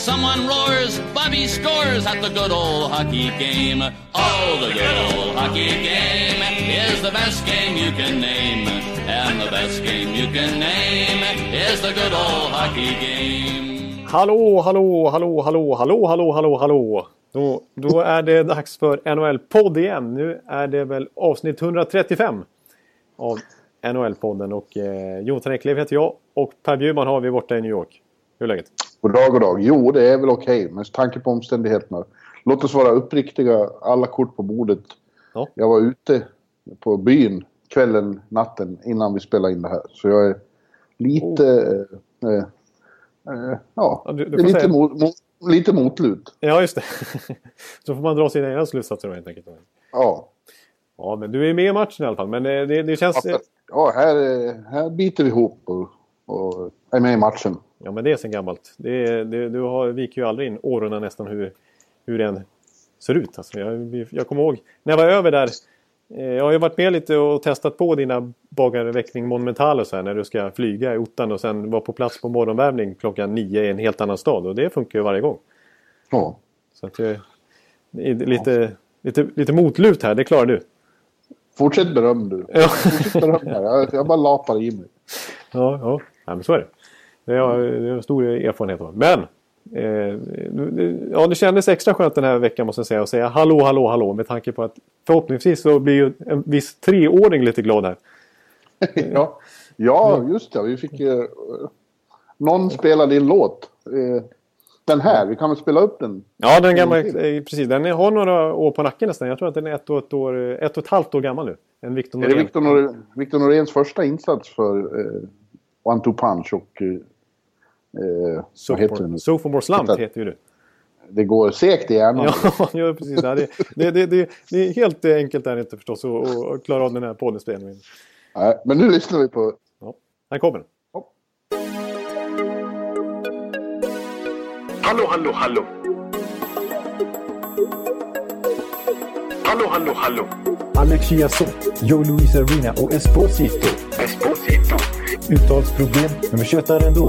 Someone roars, Bobby scores at the good old hockey game. Oh, the good old hockey game is the best game you can name. And the best game you can name is the good old hockey game. Hallå, hallå, hallå, hallå, hallå, hallå, hallå, hallå. Då, då är det dags för NHL-podd igen. Nu är det väl avsnitt 135 av NHL-podden. Och eh, Jonathan Eklöf heter jag och Per Bjurman har vi borta i New York. Hur är läget? God dag, god dag. Jo, det är väl okej okay, med tanke på omständigheterna. Låt oss vara uppriktiga, alla kort på bordet. Ja. Jag var ute på byn kvällen, natten innan vi spelade in det här. Så jag är lite... Oh. Eh, eh, ja, ja du, du lite, mot, mot, lite motlut. Ja, just det. Så får man dra sina egna slutsatser helt enkelt. Ja. Ja, men du är med i matchen i alla fall. Men det, det, det känns... Ja, här, här biter vi ihop och, och är med i matchen. Ja, men det är sen gammalt. Det, det, du har, viker ju aldrig in åren nästan hur, hur den ser ut. Alltså, jag, jag kommer ihåg när jag var över där. Eh, jag har ju varit med lite och testat på dina bagarväckning Monumental och så här, när du ska flyga i ottan och sen vara på plats på morgonvärmning klockan nio i en helt annan stad. Och det funkar ju varje gång. Ja. Så att det är lite, ja. lite, lite motlut här, det klarar du. Fortsätt beröm du. Ja. Fortsätt beröm här. Jag, jag bara lapar i mig. Ja, ja. ja men så är det. Det har jag stor erfarenhet av. Men! Eh, ja, det kändes extra skönt den här veckan måste jag säga. Att säga hallå, hallå, hallå. Med tanke på att förhoppningsvis så blir ju en viss treåring lite glad här. ja. ja, just det. Vi fick... Eh, någon spelade in låt. Eh, den här, vi kan väl spela upp den? Ja, den gamla, eh, precis. Den har några år på nacken nästan. Jag tror att den är ett och ett, år, ett, och ett halvt år gammal nu. En Victor Norén. Är det Victor, Nor Victor Noréns första insats för eh, One Two Punch och... Eh, vad heter den? Sophomore Slump heter ju det. Det går segt i hjärnan. ja, precis. Det, det, det, det, det är helt enkelt är det inte förstås att, att klara av den här poddinspelningen. Nej, men nu lyssnar vi på... Ja, här kommer den. Hallå, hallå, hallå. Hallå, hallå, hallå. Alex Chiazot, Joe Luis Arena och Esposito. Esposito. Uttalsproblem, men vi tjötar ändå.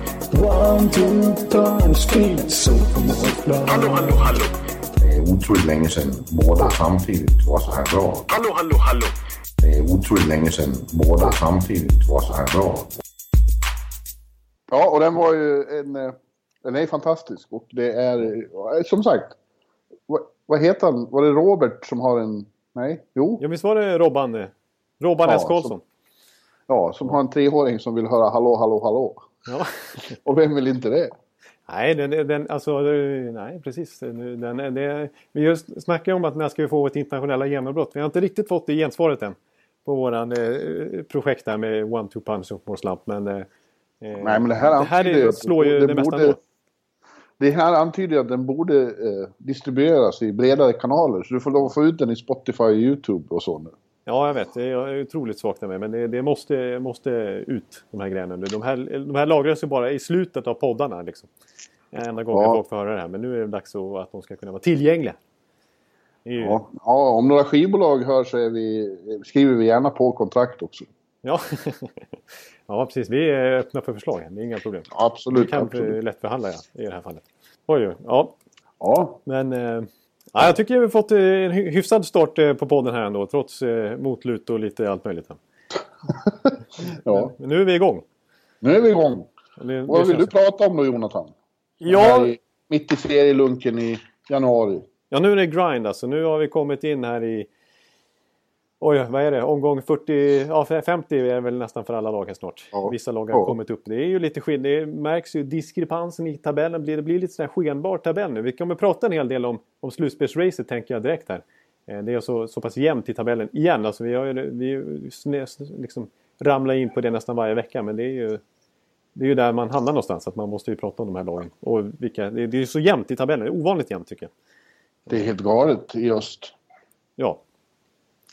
One, two, three, speed, so Hallå, hallå, hallå. Det är otroligt länge sedan båda samtidigt var så här bra. Hallå, hallå, hallå. Det är otroligt länge sedan båda samtidigt var så här bra. Ja, och den var ju en... eh, Den är fantastisk och det är eh, som sagt... Vad, vad heter han? Var det Robert som har en... Nej? Jo? Ja, visst var det Robban? eh, Robban Ja, S. Karlsson? som- Ja, som har en treåring som vill höra hallå, hallå, hallå. Ja. Och vem vill inte det? Nej, den, den, alltså, eh, nej, precis. Den, det, vi just snackade om att när ska vi få ett internationella genombrott. Vi har inte riktigt fått det gensvaret än. På våran eh, projekt där med One Two Punch och Slump. Men, eh, Nej, men det här, det här är, att slår ju det det mesta borde- ändå. Det här antyder att den borde eh, distribueras i bredare kanaler. Så du får lov att få ut den i Spotify och YouTube och så nu. Ja, jag vet. Det är otroligt svagt med. Men det, det måste, måste ut, de här grejerna. nu. De här, de här lagras ju bara i slutet av poddarna. Liksom. Enda gången Ja. folk får höra det här. Men nu är det dags så att de ska kunna vara tillgängliga. Ju- Ja. ja, om några skivbolag hör så vi, skriver vi gärna på kontrakt också. Ja. ja, precis. Vi är öppna för förslag. Det är inga problem. Absolut. Vi kan absolut. lätt förhandla ja, i det här fallet. Oj, oj. Ja. Ja, Men eh, ja, jag tycker vi har fått eh, en hy- hyfsad start eh, på podden här ändå. Trots eh, motlut och lite allt möjligt. ja. Men nu är vi igång. Nu är vi igång. Det, Vad det vill du prata om då, Jonathan? Ja, i, mitt i serielunken i januari. ja, nu är det grind alltså. Nu har vi kommit in här i... Oj, vad är det? Omgång 40... Ja, 50 är det väl nästan för alla lag här snart. Ja. Vissa lag har Ja. kommit upp. Det är ju lite skillnad. Det märks ju diskrepansen i tabellen. Det blir lite sån här skenbar tabell nu. Vi kommer prata en hel del om, om slutspelsracet tänker jag direkt här. Eh, Det är så, så pass jämnt i tabellen igen. Alltså vi har ju, vi liksom ramlar in på det nästan varje vecka. Men det är ju, det är ju där man hamnar någonstans. Att man måste ju prata om de här lagen. Och vilka, det, det är ju så jämnt i tabellen. Det är ovanligt jämnt tycker jag. Det är helt galet i öst. Ja,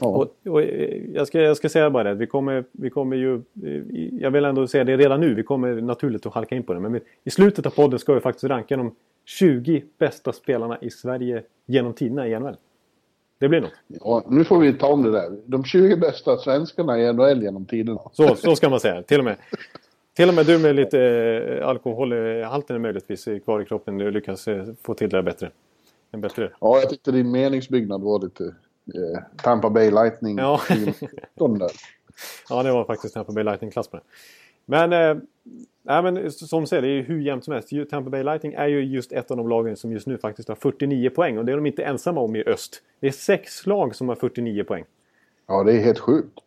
Ja. Och, och, eh, jag, ska, jag ska säga bara det, vi kommer, vi kommer ju... eh, Jag vill ändå säga det redan nu, vi kommer naturligt att halka in på det. Men i slutet av podden ska vi faktiskt ranka de 20 bästa spelarna i Sverige genom tiderna i NHL. Det blir något. Ja, nu får vi ta om det där. De 20 bästa svenskarna i NHL genom tiderna. Så, så ska man säga. Till och med, till och med du med lite eh, alkoholhalten är möjligtvis kvar i kroppen du lyckas eh, få till det bättre. En bättre. Ja, jag tyckte din meningsbyggnad var lite eh, Tampa Bay Lightning. Ja. Där. Ja, det var faktiskt Tampa Bay Lightning-klass på det. Men, eh, nej, men som du säger, det är ju hur jämnt som helst. Tampa Bay Lightning är ju just ett av de lagen som just nu faktiskt har 49 poäng. Och det är de inte ensamma om i öst. Det är sex lag som har 49 poäng. Ja, det är helt sjukt.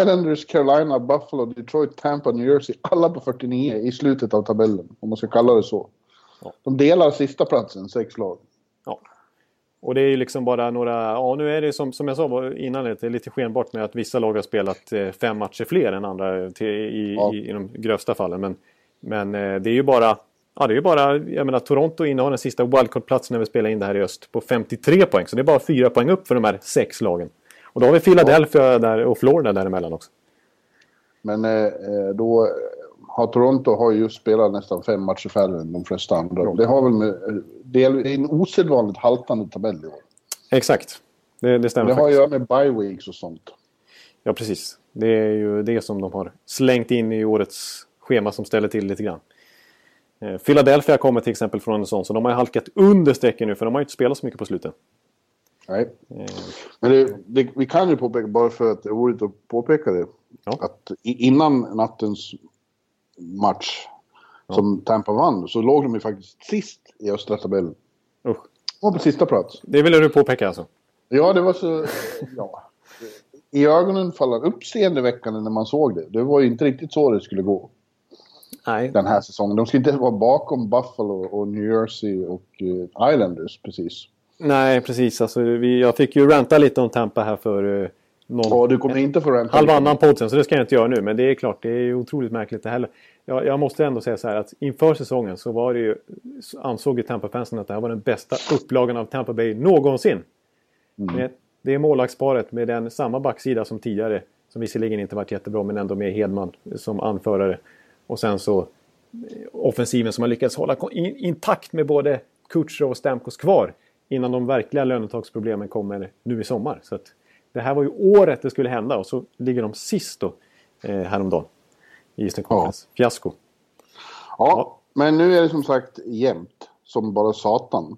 Islanders, Carolina, Buffalo, Detroit, Tampa, New Jersey. Alla på 49 i slutet av tabellen. Om man ska kalla det så. Ja. De delar sista platsen, sex lag. Ja. Och det är ju liksom bara några... Ja, nu är det som, som jag sa innan, det är lite skenbart med att vissa lag har spelat eh, fem matcher fler än andra till, i, Ja. i, i de grövsta fallen. Men, men eh, det är ju bara... Ja, det är ju bara... Jag menar, Toronto innehar den sista wildcard-platsen när vi spelar in det här i öst på 53 poäng. Så det är bara fyra poäng upp för de här sex lagen. Och då har vi Philadelphia där, och Florida däremellan också. Men eh, då har Toronto har ju spelat nästan fem matcher färre än de flesta andra. Det har väl med... Det är en osedvanligt haltande tabell i år. Exakt. Det, det stämmer Det har att göra med bye weeks och sånt. Ja, precis. Det är ju det som de har slängt in i årets schema som ställer till lite grann. Eh, Philadelphia kommer till exempel från en sån, så de har halkat under strecken nu för de har ju inte spelat så mycket på slutet. Nej. Eh, Men det, det, vi kan ju påpeka, bara för att det är roligt att påpeka det, Ja. att innan nattens match som Tampa vann så låg de ju faktiskt sist i östra tabellen. Usch. Var på sista plats. Det ville du påpeka alltså? Ja, det var så... Ja. I ögonen faller uppseendeväckande när man såg det. Det var ju inte riktigt så det skulle gå Nej. den här säsongen. De skulle inte vara bakom Buffalo och New Jersey och eh, Islanders precis. Nej, precis. Alltså, vi, jag fick ju ranta lite om Tampa här för eh, någon, Och du kommer inte få ränta. halvannan podd sen, så det ska jag inte göra nu. Men det är klart, det är ju otroligt märkligt det heller. Jag, jag måste ändå säga så här att inför säsongen så var det ju, så ansåg ju Tampa-fansen att det här var den bästa upplagan av Tampa Bay någonsin. Med, det är målvaktsparet med den samma backsida som tidigare. Som visserligen inte varit jättebra men ändå med Hedman som anförare. Och sen så eh, offensiven som har lyckats hålla intakt med både Kutjerov och Stamkos kvar. Innan de verkliga lönetagsproblemen kommer nu i sommar. Så att det här var ju året det skulle hända och så ligger de sist då eh, häromdagen. I Eastern Conference. Fiasko. Ja, men nu är det som sagt jämnt. Som bara satan.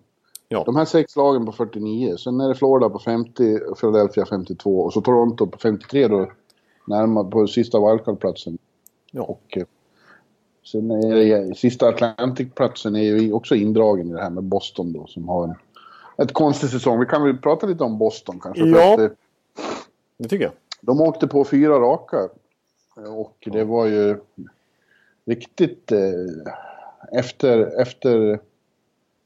Ja. De här sex lagen på 49. Sen är det Florida på 50, Philadelphia 52 och så Toronto på 53 då. Närmare på sista wildcard-platsen. Ja. Och eh, sen är det sista Atlantic-platsen är ju också indragen i det här med Boston då som har en ett konstig säsong. Vi kan väl prata lite om Boston kanske. för Ja. att, eh, Det tycker jag. de åkte på fyra raka. Och det var ju riktigt eh, efter, efter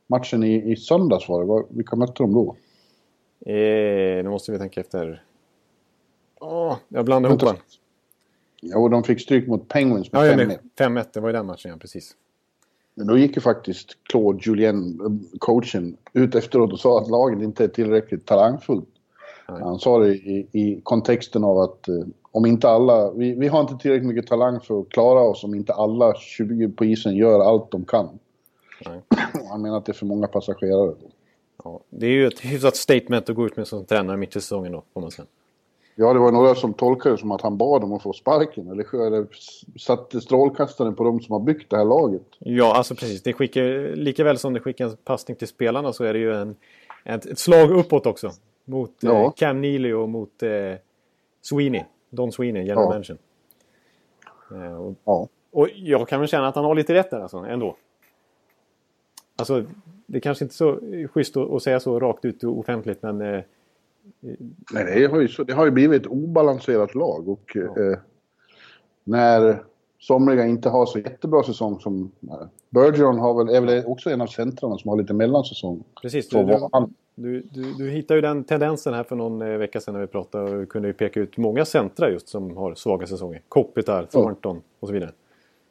matchen i, i söndags var det. Var, vilka mötte de då? Eh, nu måste vi tänka efter. Åh, jag blandar ihop Vänta. den. Jo, de fick stryk mot Penguins Ja, med jag 5 med. 5-1, det var ju den matchen, ja, precis. Men då gick ju faktiskt Claude Julien, eh, coachen, ut efteråt och sa att laget inte är tillräckligt talangfullt. Han sa det i, i kontexten av att eh, om inte alla, vi, vi har inte tillräckligt mycket talang för att klara oss om inte alla 20 på isen gör allt de kan. Nej. Han menar att det är för många passagerare. Ja, det är ju ett hyfsat statement att gå ut med som tränare mitt i säsongen då, får man säga. Ja, det var några som tolkade det som att han bad om att få sparken. Eller, eller satte strålkastaren på de som har byggt det här laget. Ja, alltså precis. Det skickar, lika väl som det skickar en passning till spelarna så är det ju en, ett, ett slag uppåt också. Mot Ja. eh, Cam Neely och mot eh, Sweeney. Don Sweeney, general Ja. manager. Eh, och, Ja. och jag kan väl känna att han har lite rätt där alltså, ändå. Alltså, det är kanske inte är så schysst att, att säga så rakt ut och offentligt, men... Eh, Nej, det har, ju, så- det har ju blivit ett obalanserat lag och eh, när somliga inte har så jättebra säsong som Bergeron har väl, är väl också en av centrarna som har lite mellansäsong. precis. Du, du, du, du, du hittade ju den tendensen här för någon eh, vecka sedan när vi pratade och kunde ju peka ut många centra just som har svaga säsonger. Kopitar, Thornton och så vidare.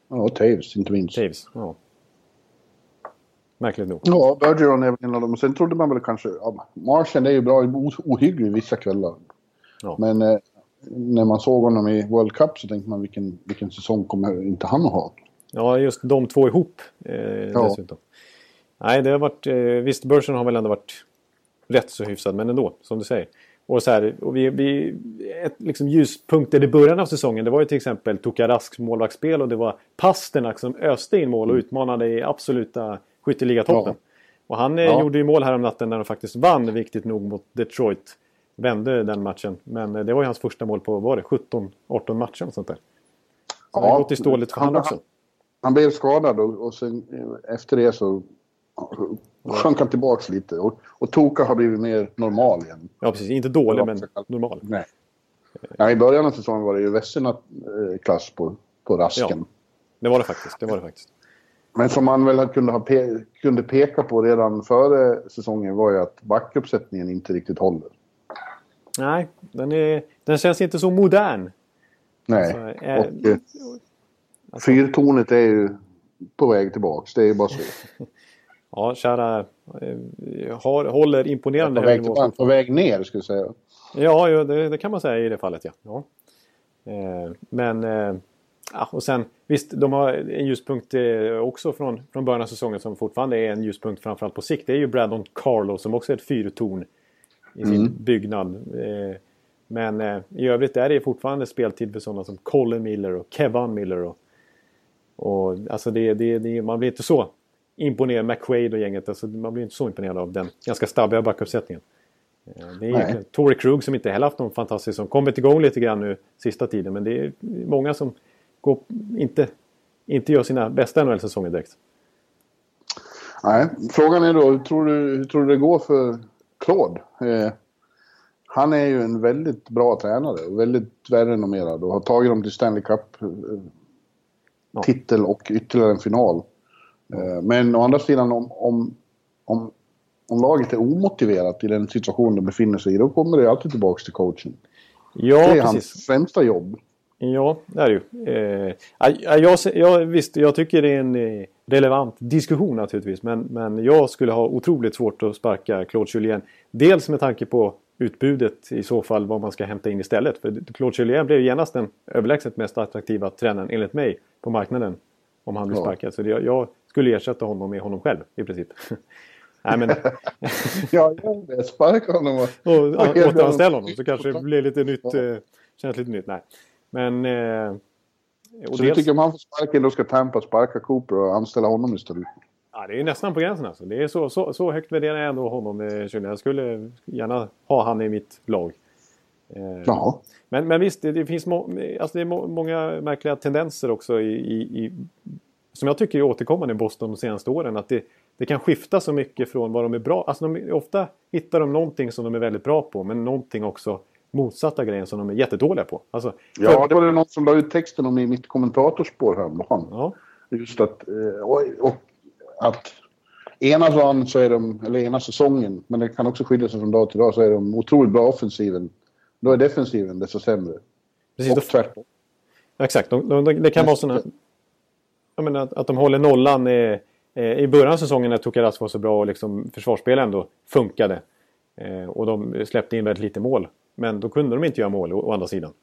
ja, och Taves inte minst. Taves, ja. Märkligt nog. Ja, Bergeron är väl en av dem. Sen trodde man väl kanske, ja, Martian är ju bra, ohygglig vissa kvällar. Ja. Men eh, när man såg honom i World Cup så tänkte man vilken, vilken säsong kommer inte han att ha? Ja, just de två ihop eh, Ja. dessutom. Nej, det har varit... Eh, visst, börsen har väl ändå varit rätt så hyfsad, men ändå, som du säger. Och så här, och vi, vi, ett liksom ljuspunkter i början av säsongen, det var ju till exempel Toka Rasks målvaktsspel och det var Pasternak som öste in mål och utmanade i absoluta skytteligatoppen. Ja. Och han eh, Ja. gjorde ju mål här om natten när de faktiskt vann, viktigt nog, mot Detroit. Vände den matchen. Men eh, det var ju hans första mål på, vad var det, 17-18 matcher och sånt där. Så det har gått i stålet för han också. Han blev skadad och, och sen eh, efter det så sjönk han tillbaks lite. Och, och Toka har blivit mer normal igen. Ja, precis. Inte dålig, Ja, men normal. Nej. Ja, I början av säsongen var det ju Vesserna-klass på, på rasken. Det var det faktiskt. Det var det faktiskt. Men som man väl kunde, ha pe kunde peka på redan före säsongen var ju att backuppsättningen inte riktigt håller. Nej, den, är, den känns inte så modern. Nej. Alltså, är- och eh, fyrtornet är ju på väg tillbaks. Det är ju bara så. Ja, kära... Eh, har, håller imponerande På hög väg, nivå. till, på väg ner skulle jag säga. Ja, ja det, det kan man säga i det fallet, ja. ja. Eh, men... Eh, ja, och sen, visst, de har en ljuspunkt eh, också från, från början av säsongen som fortfarande är en ljuspunkt framförallt på sikt. Det är ju Brandon Carlo som också är ett fyrtorn i sin byggnad. Eh, men i övrigt är det fortfarande speltid för sådana som Colin Miller och Kevin Miller. Och, och alltså det, det, det, man blir inte så imponerad, McQuaid och gänget, alltså man blir inte så imponerad av den ganska stabbiga backuppsättningen. Eh, Det är Tory Krug som inte heller haft någon fantastisk som kommit igång lite grann nu sista tiden. Men det är många som går, inte, inte gör sina bästa NHL-säsonger direkt. Nej, frågan är då, hur tror du, hur tror du det går för Claude? Eh, han är ju en väldigt bra tränare och väldigt välrenommerad och har tagit dem till Stanley Cup-titel och ytterligare en final. Eh, men å andra sidan om, om, om, om laget är omotiverat i den situation de befinner sig i, då kommer det alltid tillbaka till coachen. Ja, det är precis. hans främsta jobb. Ja, det är det ju. Eh, ja, jag, jag, visst, jag tycker det är en eh, relevant diskussion naturligtvis. Men, men jag skulle ha otroligt svårt att sparka Claude Julien. Dels med tanke på utbudet i så fall vad man ska hämta in istället. För Claude Julien blev genast den överlägset mest attraktiva tränaren enligt mig på marknaden. Om han blir Ja. sparkad. Så det, jag skulle ersätta honom med honom själv i princip. Nej, men, Ja, jag vet. Sparka honom och... och honom- honom så kanske det blir lite nytt. Ja. Eh, känns lite nytt. Nej. Men... Eh, Så du tycker om han får sparken då ska Tampa sparka Cooper och anställa honom istället? Ja, det är nästan på gränsen alltså. Det är så, så, så högt värderar jag ändå honom. eh. Jag skulle gärna ha han i mitt lag. Eh. Men, men visst, det, det finns må, alltså det är må, många märkliga tendenser också i, i, i, som jag tycker är återkommande i Boston de senaste åren. Att det, det kan skifta så mycket från vad de är bra Alltså de, ofta hittar de någonting som de är väldigt bra på men någonting också motsatta grejen som de är jättedåliga på. Alltså, Ja, det var det någon som la ut texten om i mitt kommentatorspår häromdagen. ja, Just att, eh, och, och att ena dagen så är de, eller ena säsongen, men det kan också skilja sig från dag till dag, så är de otroligt bra offensiven. Då är defensiven desto sämre. precis. och tvärtom. Exakt, de, de, det kan vara sådana... Jag menar att, att de håller nollan eh, eh, i början av säsongen när Tokaras var så bra och liksom försvarsspel ändå funkade. Eh, och de släppte in väldigt lite mål. Men då kunde de inte göra mål å, å andra sidan.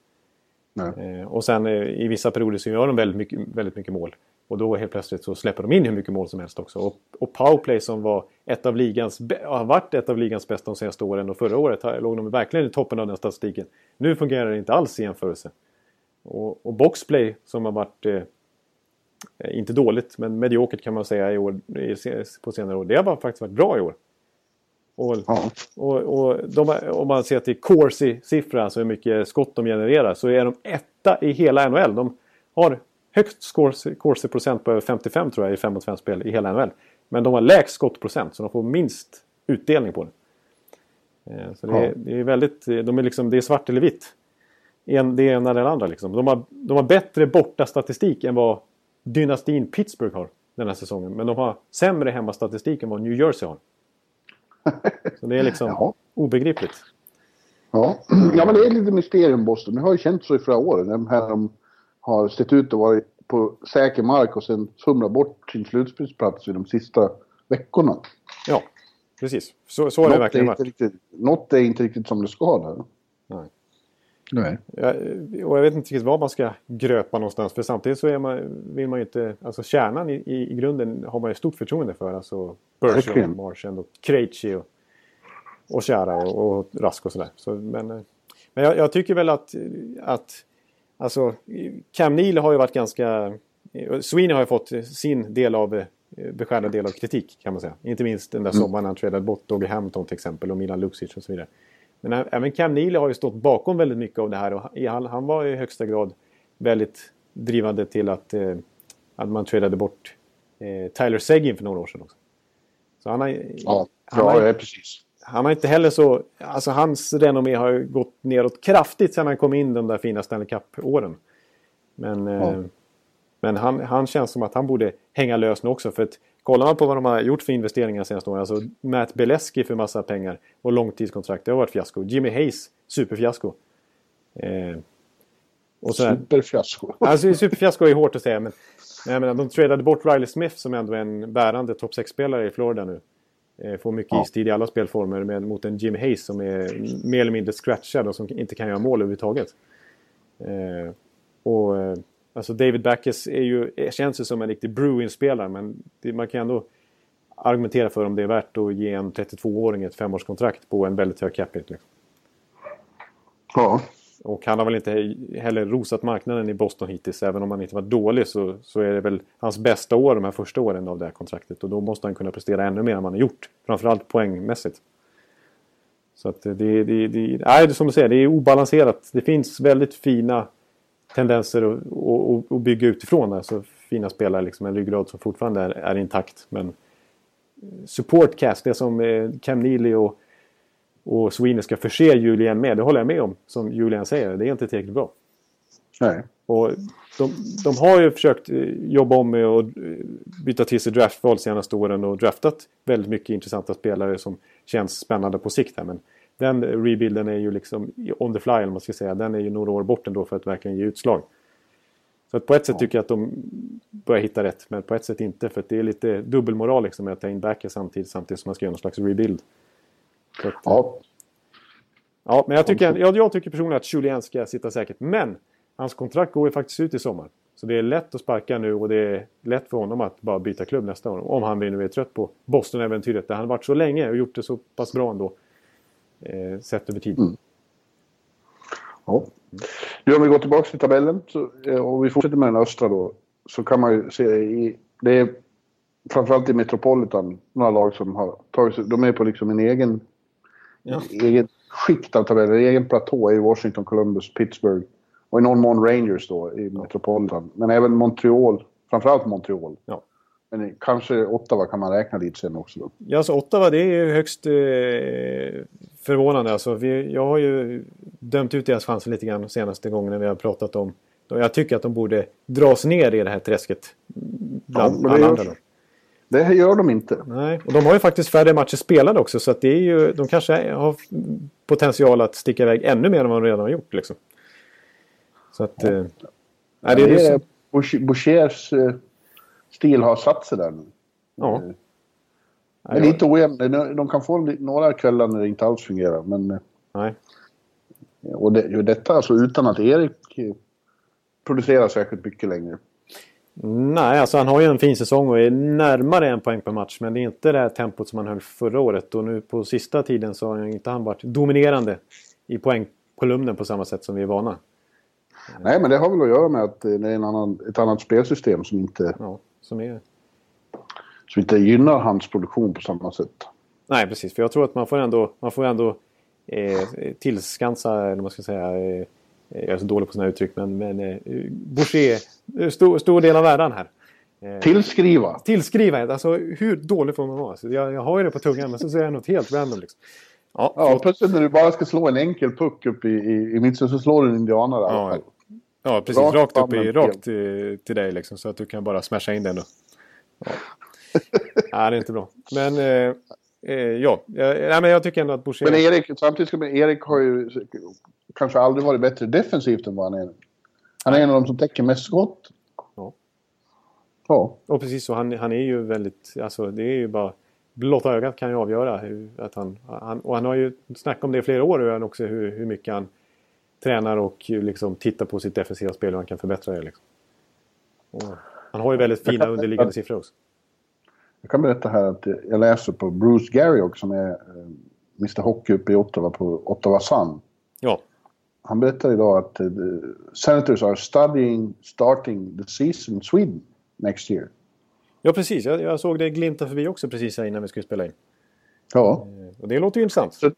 Eh, och sen eh, i vissa perioder så gör de väldigt mycket, väldigt mycket mål. Och då helt plötsligt så släpper de in hur mycket mål som helst också. Och, och powerplay som var ett av ligans, har varit ett av ligans bästa de senaste åren och förra året här låg de verkligen i toppen av den statistiken. Nu fungerar det inte alls i jämförelse. Och, och boxplay som har varit, eh, inte dåligt, men mediokert kan man säga i år, i, på senare år. Det har faktiskt varit bra i år. Och, ja. och, och de, om man ser till Corsi-siffran, alltså hur mycket skott de genererar, så är de etta i hela NHL. De har högst Corsi-procent på över 55 tror jag i 5 mot 5-spel i hela NHL. Men de har lägst skottprocent, så de får minst utdelning på det. Eh, så det, är, det är väldigt, de är liksom, det är svart eller vitt. En, det ena eller det andra liksom. De har, de har bättre borta statistik än vad dynastin Pittsburgh har den här säsongen. Men de har sämre hemmastatistik än vad New Jersey har. Så det är liksom ja. obegripligt. Ja. ja, men det är lite mysterium Boston. Det har ju känt så i flera år. De här de har sett ut att vara på säker mark och sen fumlat bort sin slutspelsplats i de sista veckorna. Ja, precis. Så, så har det verkligen varit. Riktigt, något är inte riktigt som det ska där. Nej. Jag, och jag vet inte riktigt var man ska gröpa någonstans. För samtidigt så är man, vill man ju inte... Alltså kärnan i, i, i grunden har man ju stort förtroende för. Alltså Bergeron, Marchand och Krejci och, och Kära och, och Rask och sådär. Så, men men jag, jag, tycker väl att, att... Alltså Cam Neal har ju varit ganska... Sweeney har ju fått sin del av beskärda del av kritik kan man säga. Inte minst den där mm. sommaren han tradade bort Doggy Hampton till exempel och Milan Lucic och så vidare. Men även Cam Neely har ju stått bakom väldigt mycket av det här och han, han var i högsta grad väldigt drivande till att, eh, att man tradade bort eh, Tyler Seguin för några år sedan också. Så han har, ja, han har, ja, precis. Han har inte heller så... Alltså hans renommé har ju gått neråt kraftigt sedan han kom in de där fina Stanley Cup-åren. Men, eh, ja. eh, men han, han känns som att han borde hänga lös nu också. För att Kollar man på vad de har gjort för investeringar senaste åren. Alltså Matt Beleski för massa pengar och långtidskontrakt. Det har varit fiasko. Jimmy Hayes, superfiasko. Eh, och så superfiasko? Alltså superfiasko är hårt att säga. Men, men jag menar, de tradade bort Riley Smith som ändå är en bärande topp 6-spelare i Florida nu. Eh, får mycket ja. istid i alla spelformer med, mot en Jimmy Hayes som är mer eller mindre scratchad och som inte kan göra mål överhuvudtaget. Eh, och eh, Alltså David Backes är ju, känns ju som en riktig Bruin-spelare men det, man kan ändå argumentera för om det är värt att ge en 32-åring ett femårskontrakt på en väldigt hög cap liksom. Ja. Och han har väl inte heller rosat marknaden i Boston hittills. Även om han inte var dålig så, så är det väl hans bästa år de här första åren av det här kontraktet. Och då måste han kunna prestera ännu mer än han har gjort. Framförallt poängmässigt. Så att det, det, det, det, nej, som du säger, det är obalanserat. Det finns väldigt fina tendenser att, bygga utifrån. Alltså fina spelare, liksom en ryggrad som fortfarande är, är intakt. Men support cast, det som eh, Cam Neely och, och Sweeney ska förse Julian med, det håller jag med om. Som Julian säger, det är inte tillräckligt bra. Nej. Och de, de har ju försökt eh, jobba om med att eh, byta till sig draftval senaste åren och draftat väldigt mycket intressanta spelare som känns spännande på sikt här. Men den rebuilden är ju liksom on the fly, eller man ska säga. Den är ju några år bort ändå för att verkligen ge utslag. Så att på ett sätt tycker jag att de börjar hitta rätt, men på ett sätt inte. För det är lite dubbelmoral liksom att ta in backer samtidigt, samtidigt som man ska göra någon slags rebuild. Att, ja. Ja, men jag tycker, jag, jag tycker personligen att Julien ska sitta säkert. Men hans kontrakt går ju faktiskt ut i sommar. Så det är lätt att sparka nu och det är lätt för honom att bara byta klubb nästa år. Om han nu är trött på Boston-äventyret där han varit så länge och gjort det så pass bra ändå eh, sett över tid. Mm. Ja. Nu om vi går tillbaka till tabellen så, eh, och vi fortsätter med den östra då så kan man ju se i, det är framförallt i Metropolitan några lag som har tagit sig, de är på liksom en egen, ja. egen skikt av tabellen, en egen platå i Washington, Columbus, Pittsburgh och i någon mån Rangers då i Metropolitan. Men även Montreal, framförallt Montreal. Ja. Men kanske Ottawa kan man räkna dit sen också då. Ja, så Ottawa det är ju högst eh, förvånande. Alltså, vi, jag har ju dömt ut deras chanser lite grann senaste gången vi har pratat om. Jag tycker att de borde dras ner i det här träsket. Bland ja, alla andra. Det gör de inte. Nej, och de har ju faktiskt färre matcher spelade också. Så att det är ju, de kanske har potential att sticka iväg ännu mer än vad de redan har gjort. Liksom. Så att... Ja. Eh, nej, det, det är Bouchers eh, stil har satt sig där nu. Ja. Eh, det är lite ojämnt. De kan få några kvällar när det inte alls fungerar. Men, eh, Nej. Och det, detta alltså utan att Erik producerar särskilt mycket längre. Nej, alltså han har ju en fin säsong och är närmare en poäng per match. Men det är inte det här tempot som han höll förra året. Och nu på sista tiden så har inte han varit dominerande i poängkolumnen på samma sätt som vi är vana. Nej, men det har väl att göra med att det är en annan, ett annat spelsystem som inte, Ja, som är... som inte gynnar hans produktion på samma sätt. Nej, precis. För jag tror att man får ändå, man får ändå eh, tillskansa, eller man ska säga, eh, jag är så dålig på sådana uttryck, men, men eh, Boucher, eh, stor, stor del av världen här. Eh, Tillskriva! tillskriva, alltså hur dålig får man vara? Så jag, jag har ju det på tungan, men så säger jag något helt random. Liksom. Ja, Ja, plötsligt när du bara ska slå en enkel puck upp i, i, i mittzon så slår du en indianare Ja. Ja, precis. Rakt Rakt, upp i, rakt eh, till dig liksom, så att du kan bara smasha in den. Då. Ja. Nej, det är inte bra. Men eh, eh, ja, nej, men jag tycker ändå att Boucher... Men Erik, samtidigt ska man, Erik har ju kanske aldrig varit bättre defensivt än vad han är nu. Han är en av de som täcker mest skott. Ja. Ja. Och precis så, han, han är ju väldigt, alltså det är ju bara blotta ögat kan ju avgöra hur, att han, han, och han har ju snackat om det i flera år också hur, hur mycket han tränar och liksom tittar på sitt defensiva spel och han kan förbättra det liksom. Han har ju väldigt fina underliggande siffror också. Jag kan berätta här att jag läser på Bruce Garriock som är eh, Mr Hockey uppe i Ottawa på Ottawa Sun. Ja, Han berättar idag att eh, Senators are studying starting the season in Sweden next year. ja precis. Jag, jag såg det glimta förbi också precis här innan vi skulle spela in. Ja. Och det låter ju intressant. Så-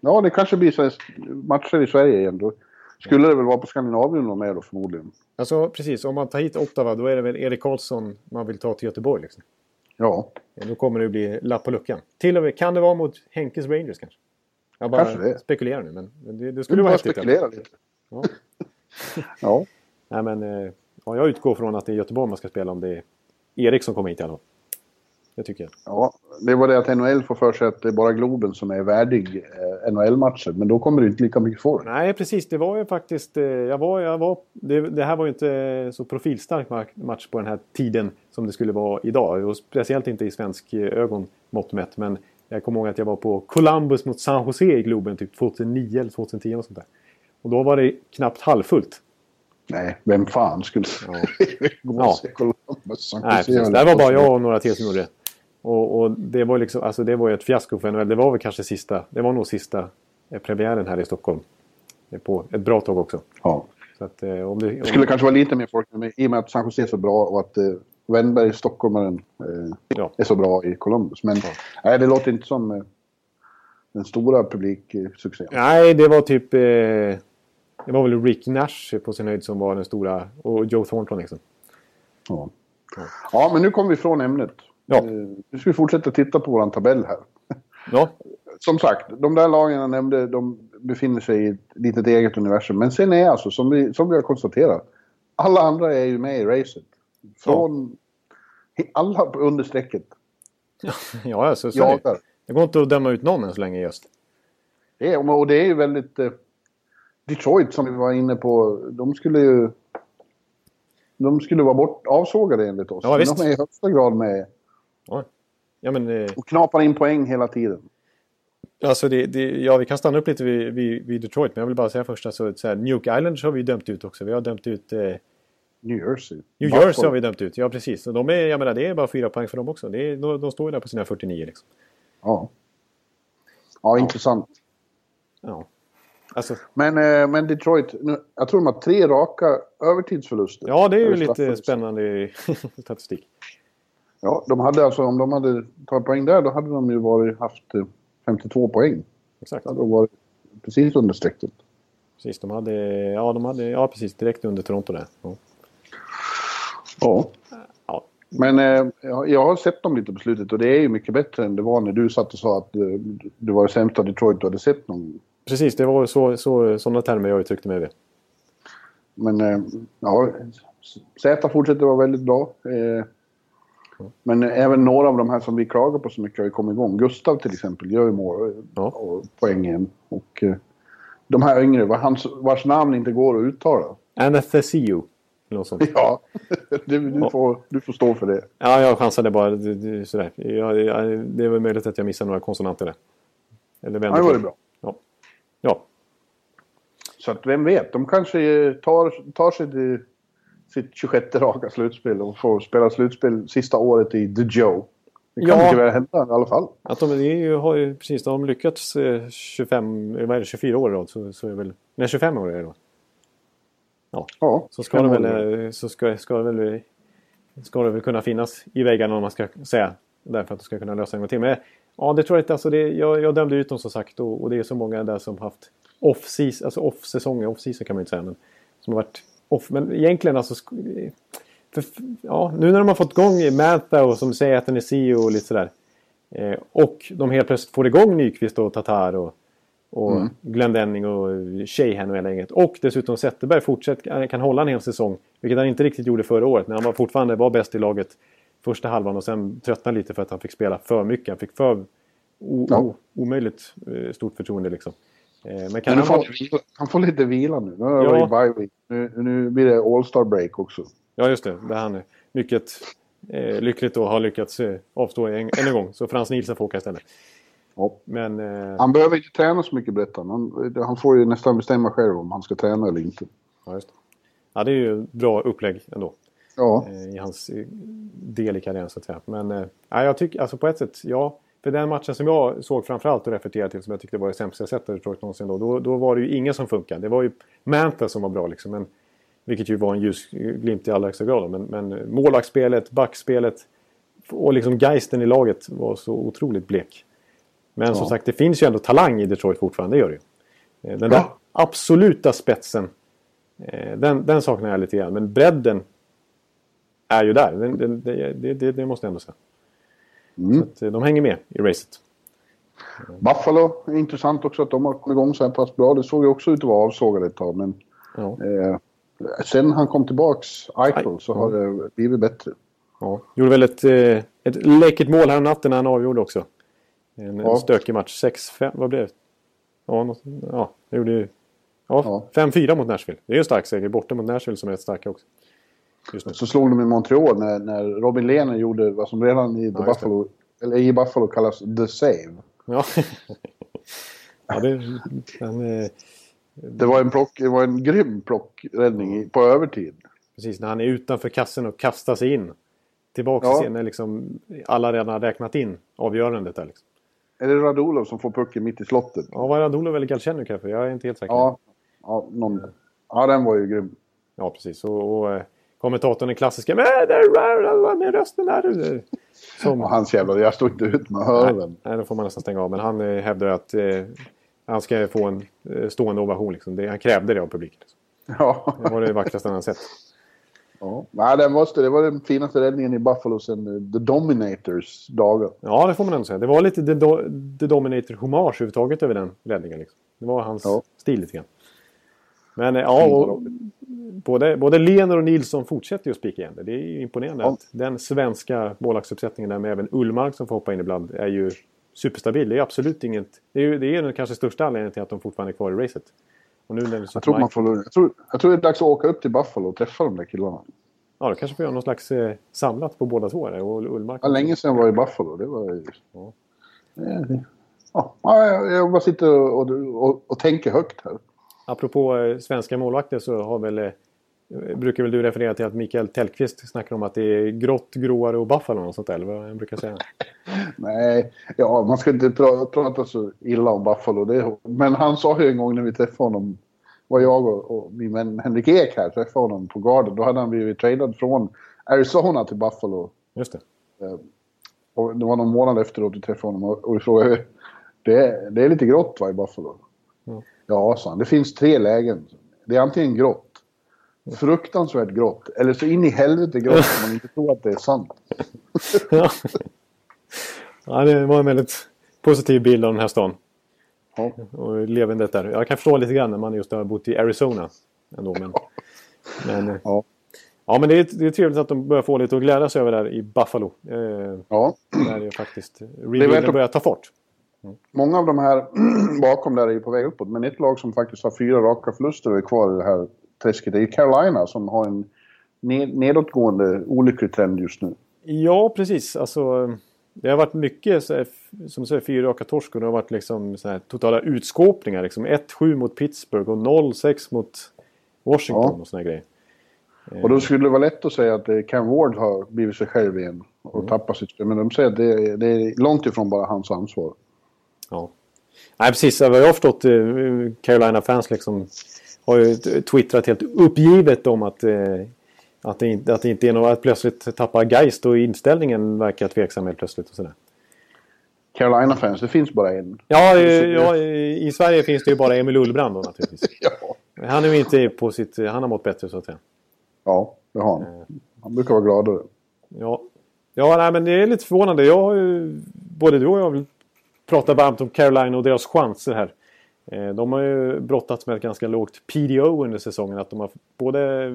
Ja, det kanske blir så matcher i Sverige igen då. Skulle det väl vara på Skandinavien de är då förmodligen. Alltså precis, om man tar hit Ottawa då är det väl Erik Karlsson man vill ta till Göteborg liksom. Ja, Då kommer det bli lapp på luckan. Till och med, kan det vara mot Henkes Rangers kanske? Jag bara Kanske det. spekulerar nu, men det, det skulle vara häftigt. spekulera lite. Ja. Ja. Nej, men, eh, ja, jag utgår från att det är Göteborg man ska spela om det är Erik som kommer hit i alla fall. Det tycker jag. ja, det var det att NHL får för sig att det är bara Globen som är värdig eh, NHL-matcher. Men då kommer det inte lika mycket folk. Nej, precis. Det var ju faktiskt... eh, Jag var, jag var, det, det här var ju inte så profilstark ma- match på den här tiden som det skulle vara idag. Och speciellt inte i svensk eh, ögon mått mätt. Men jag kommer ihåg att jag var på Columbus mot San Jose i Globen typ 2009 eller 2010. Och, sånt där. och då var det knappt halvfullt. Nej, vem fan skulle Ja. gå och se Columbus? Nej, precis. Det var bara jag och några till som gjorde det. Och, och det var liksom, alltså det var ju ett fiasko för NHL. Det var väl kanske sista, det var nog sista eh, premiären här i Stockholm. Eh, På ett bra tag också. Ja. Så att, eh, om det, om, Det skulle kanske vara lite mer folk men i och med att San Jose är så bra och att eh, Wennberg, stockholmaren, eh, Ja. är så bra i Columbus. Men nej, det låter inte som eh, den stora publiksuccén. Nej, det var typ... Eh, det var väl Rick Nash på sin höjd som var den stora. Och Joe Thornton liksom. Ja. ja, men nu kommer vi från ämnet. Ja. Eh, nu ska vi fortsätta titta på vår tabell här. Ja, Som sagt, de där lagen jag nämnde, de befinner sig i ett litet eget universum. Men sen är alltså, som vi, som vi har konstaterat, alla andra är ju med i racet. Från alla på under strecket. ja alltså, så är det. Jagar. det går inte att döma ut någon än så länge just. Det är, och det är ju väldigt... Eh, Detroit som vi var inne på, de skulle ju... De skulle vara bort, avsågade enligt oss. Ja, Men visst. de är i högsta grad med Ja, ja men... Eh, och knapar in poäng hela tiden. Alltså det, det, ja, vi kan stanna upp lite vid, vid, vid Detroit. Men jag vill bara säga först alltså, så här, Nuke Islanders har vi dömt ut också. Vi har dömt ut eh, New Jersey. New. Jersey har vi dömt ut. Ja, precis. Och de är, jag menar, det är bara fyra poäng för dem också. Är, de, de står ju där på sina 49 liksom. Ja. Ja, intressant. Ja. Alltså, Men, eh, men Detroit, nu, jag tror de har tre raka övertidsförluster. ja, det är ju lite spännande statistik. Ja, de hade alltså, om de hade tagit poäng där, då hade de ju varit, haft eh, 52 poäng. Exakt. Det hade varit precis under strecket. Precis, de hade, ja, de hade, ja precis, direkt under Toronto där. Ja. Ja. Ja. Men eh, jag har sett dem lite på slutet och det är ju mycket bättre än det var när du satt och sa att eh, det var det sämsta Detroit du hade sett någon. Precis, det var så, så, sådana termer jag uttryckte mig med. Men eh, ja, Z fortsätter vara väldigt bra. Eh, men även några av de här som vi klagar på så mycket har ju kommit igång. Gustav till exempel gör ju mål Ja. och poäng igen. Och eh, de här yngre, var hans, vars namn inte går att uttala. Sånt. Ja, du, du, får, du får stå för det. Ja, jag chansade bara sådär. Jag, jag, det är väl möjligt att jag missar några konsonanter där. Eller Ja, vänder det var det bra. Ja. ja. Så att vem vet, de kanske tar, tar sig till, sitt 26 raka slutspel och får spela slutspel sista året i The Joe. Det kan Ja. mycket väl hända i alla fall. Att de, ju, har ju precis, de har lyckats eh, 25, eh, vad är det, 24 år rad, så, så är väl, nej 25 år är det då. Ja, Så ska det väl, eh, så ska, ska det väl, ska det väl kunna finnas i väggarna om man ska säga. Därför att de ska kunna lösa en gång till. Men ja, det tror jag inte. Alltså det, jag, jag dömde ut dem som sagt och, och det är så många där som haft off-season, alltså off-säsonger, off-season kan man inte säga. Men, som har varit off. Men egentligen alltså, för, ja, nu när de har fått igång Mantha och som säger att den är CEO och lite sådär. Eh, och de helt plötsligt får igång Nyqvist och Tatar och, och Mm. Glendening och Sheehan och hela gänget. Och dessutom Zetterberg fortsätter, kan hålla en hel säsong. Vilket han inte riktigt gjorde förra året. När han var fortfarande var bäst i laget första halvan och sen tröttnade lite för att han fick spela för mycket. Han fick för o, Ja. o, omöjligt eh, stort förtroende liksom. Eh, men kan Men han får han, får lite vila nu. Nu har Ja. det varit bye week. Nu, nu blir det All-Star break också. Ja, just det. Han är mycket eh, lyckligt och har lyckats eh, avstå en, en gång. Så Frans Nielsen får åka istället. Ja. Men eh, Han behöver inte träna så mycket berättar han. han. Får ju nästan bestämma själv om han ska träna eller inte. ja, just det. Ja, det är ju bra upplägg ändå. Ja, eh, i hans eh, del i karriären så att säga. Men eh, ja, jag tycker alltså på ett sätt, ja. För den matchen som jag såg framförallt och refererade till som jag tyckte var det sämsta jag sett Detroit någonsin då, då. Då var det ju ingen som funkade. Det var ju Mantha som var bra liksom. Men, vilket ju var en ljusglimt i allra högsta grad. Men, men målvaktsspelet, backspelet och liksom geisten i laget var så otroligt blek. Men som Ja. sagt, det finns ju ändå talang i Detroit fortfarande, det gör det ju. Eh, Den där Ja. absoluta spetsen, eh, den, den saknar jag lite grann. Men bredden är ju där. Den, det, det, det måste jag ändå säga. Mm. Så att, eh, de hänger med i racet. Buffalo är intressant också att de har kommit igång så här pass bra. Det såg ju också ut att vara avsågade ett tag. Men Ja. eh, sen han kom tillbaks, Eichel, så har det blivit bättre. Ja. Gjorde väl ett, eh, ett läckert mål här natten när han avgjorde också. En, Ja. en stökig match. 6-5, vad blev det? Ja, något, ja det gjorde ju... Ja, Ja. 5-4 mot Nashville. Det är ju en stark seger. Borta mot Nashville som är rätt starka också. Så slog de i Montreal när, när Robin Lehner gjorde vad som redan i, The Ja. Buffalo, eller i Buffalo kallas The Save. Ja. ja, det... Den, Det var en, plock, det var en grym plockräddning på övertid. Precis, när han är utanför kassen och kastar sig in. Tillbaka Ja. scenen när liksom alla redan har räknat in avgörandet där. Liksom. Är det Radulov som får pucken mitt i slottet? Ja, var det Radulov eller Galchenyuk kanske? Jag är inte helt säker. Ja, ja, någon, ja den var ju grym. Ja, precis. Och, och eh, kommentatorn den klassiska med, rösten där. Som, Och hans jävla... Jag stod inte ut med den. nej, då får man nästan stänga av. Men han eh, hävdar att eh, han ska få en eh, stående ovation. Liksom. Det, han krävde det av publiken. Liksom. Ja. Det var det vackraste han sett. ja. Nej, den måste, det var den finaste räddningen i Buffalo sen eh, The Dominators dagar. Ja, det får man ändå säga. Det var lite The, Do The Dominator hommage överhuvudtaget över den räddningen. Liksom. Det var hans Ja. stil lite grann. Men ja, och, både, både Lener och Nilsson fortsätter ju att spika igen det. Det är ju imponerande Ja. att den svenska målvaktsuppsättningen där med även Ullmark som får hoppa in ibland är ju superstabil. Det är absolut inget... Det är ju det är den kanske största anledningen till att de fortfarande är kvar i racet. Och nu när Jag tror, man får, jag, tror, jag tror det är dags att åka upp till Buffalo och träffa de där killarna. Ja, då kanske får göra någon slags eh, samlat på båda två. där. Och Ullmark... Det var länge sedan jag var i Buffalo. Det var ju... Ja. Ja, ja, jag, jag bara sitter och, och, och, och tänker högt här. Apropå eh, svenska målvakter så har väl, eh, brukar väl du referera till att Mikael Tellqvist snackar om att det är grått, gråare och Buffalo och sånt där, eller vad han brukar säga. Nej, ja, man ska inte pra, prata så illa om Buffalo. Det, men han sa ju en gång när vi träffade honom, var jag och, och min vän Henrik Ek här träffade honom på Garden. Då hade han blivit tradad från Arizona till Buffalo. Just det. Och det var någon månad efteråt vi träffade honom och, och vi frågade det, det är lite grått va, i Buffalo? Ja. Sa han. Det finns tre lägen. Det är antingen grått, fruktansvärt grått, eller så in i helvete grått om man inte tror att det är sant. Ja. ja, det var en väldigt positiv bild av den här stan. Ja. Och levandet där. Jag kan förstå lite grann när man just har bott i Arizona. Ändå, men, men, eh, Ja. ja, men det är, det är trevligt att de börjar få lite att glädjas över där i Buffalo. Eh, Ja. där är faktiskt rebuilden att- börjar ta fart. Många av de här bakom där är ju på väg uppåt, men ett lag som faktiskt har fyra raka förluster och är kvar i det här träsket är ju Carolina som har en ned, nedåtgående olycklig trend just nu. Ja, precis. Alltså, det har varit mycket så här, som säger, fyra raka torsk och det har varit liksom så här, totala utskåpningar. Liksom 1-7 mot Pittsburgh och 0-6 mot Washington Ja. och såna här grejer. Och då skulle det vara lätt att säga att eh, Cam Ward har blivit sig själv igen och Mm. tappat sitt spel. Men de säger att det, det är långt ifrån bara hans ansvar. Ja. Nej, precis. Vad jag har förstått, eh, Carolina-fans liksom har ju twittrat helt uppgivet om att, eh, att, det inte, att det inte är något att plötsligt tappa Geist och inställningen verkar tveksam helt plötsligt och sådär. Carolina-fans, det finns bara en. Ja, eh, ja, i i Sverige finns det ju bara Emil Ullbrand då naturligtvis. Ja, Han är ju inte på sitt... Han har mått bättre så att säga. ja det har han. Han brukar vara gladare. Ja, ja nej, men det är lite förvånande. Jag har ju, både du och jag Pratar varmt om Carolina och deras chanser här. Eh, de har ju brottats med ett ganska lågt PDO under säsongen. Att de har både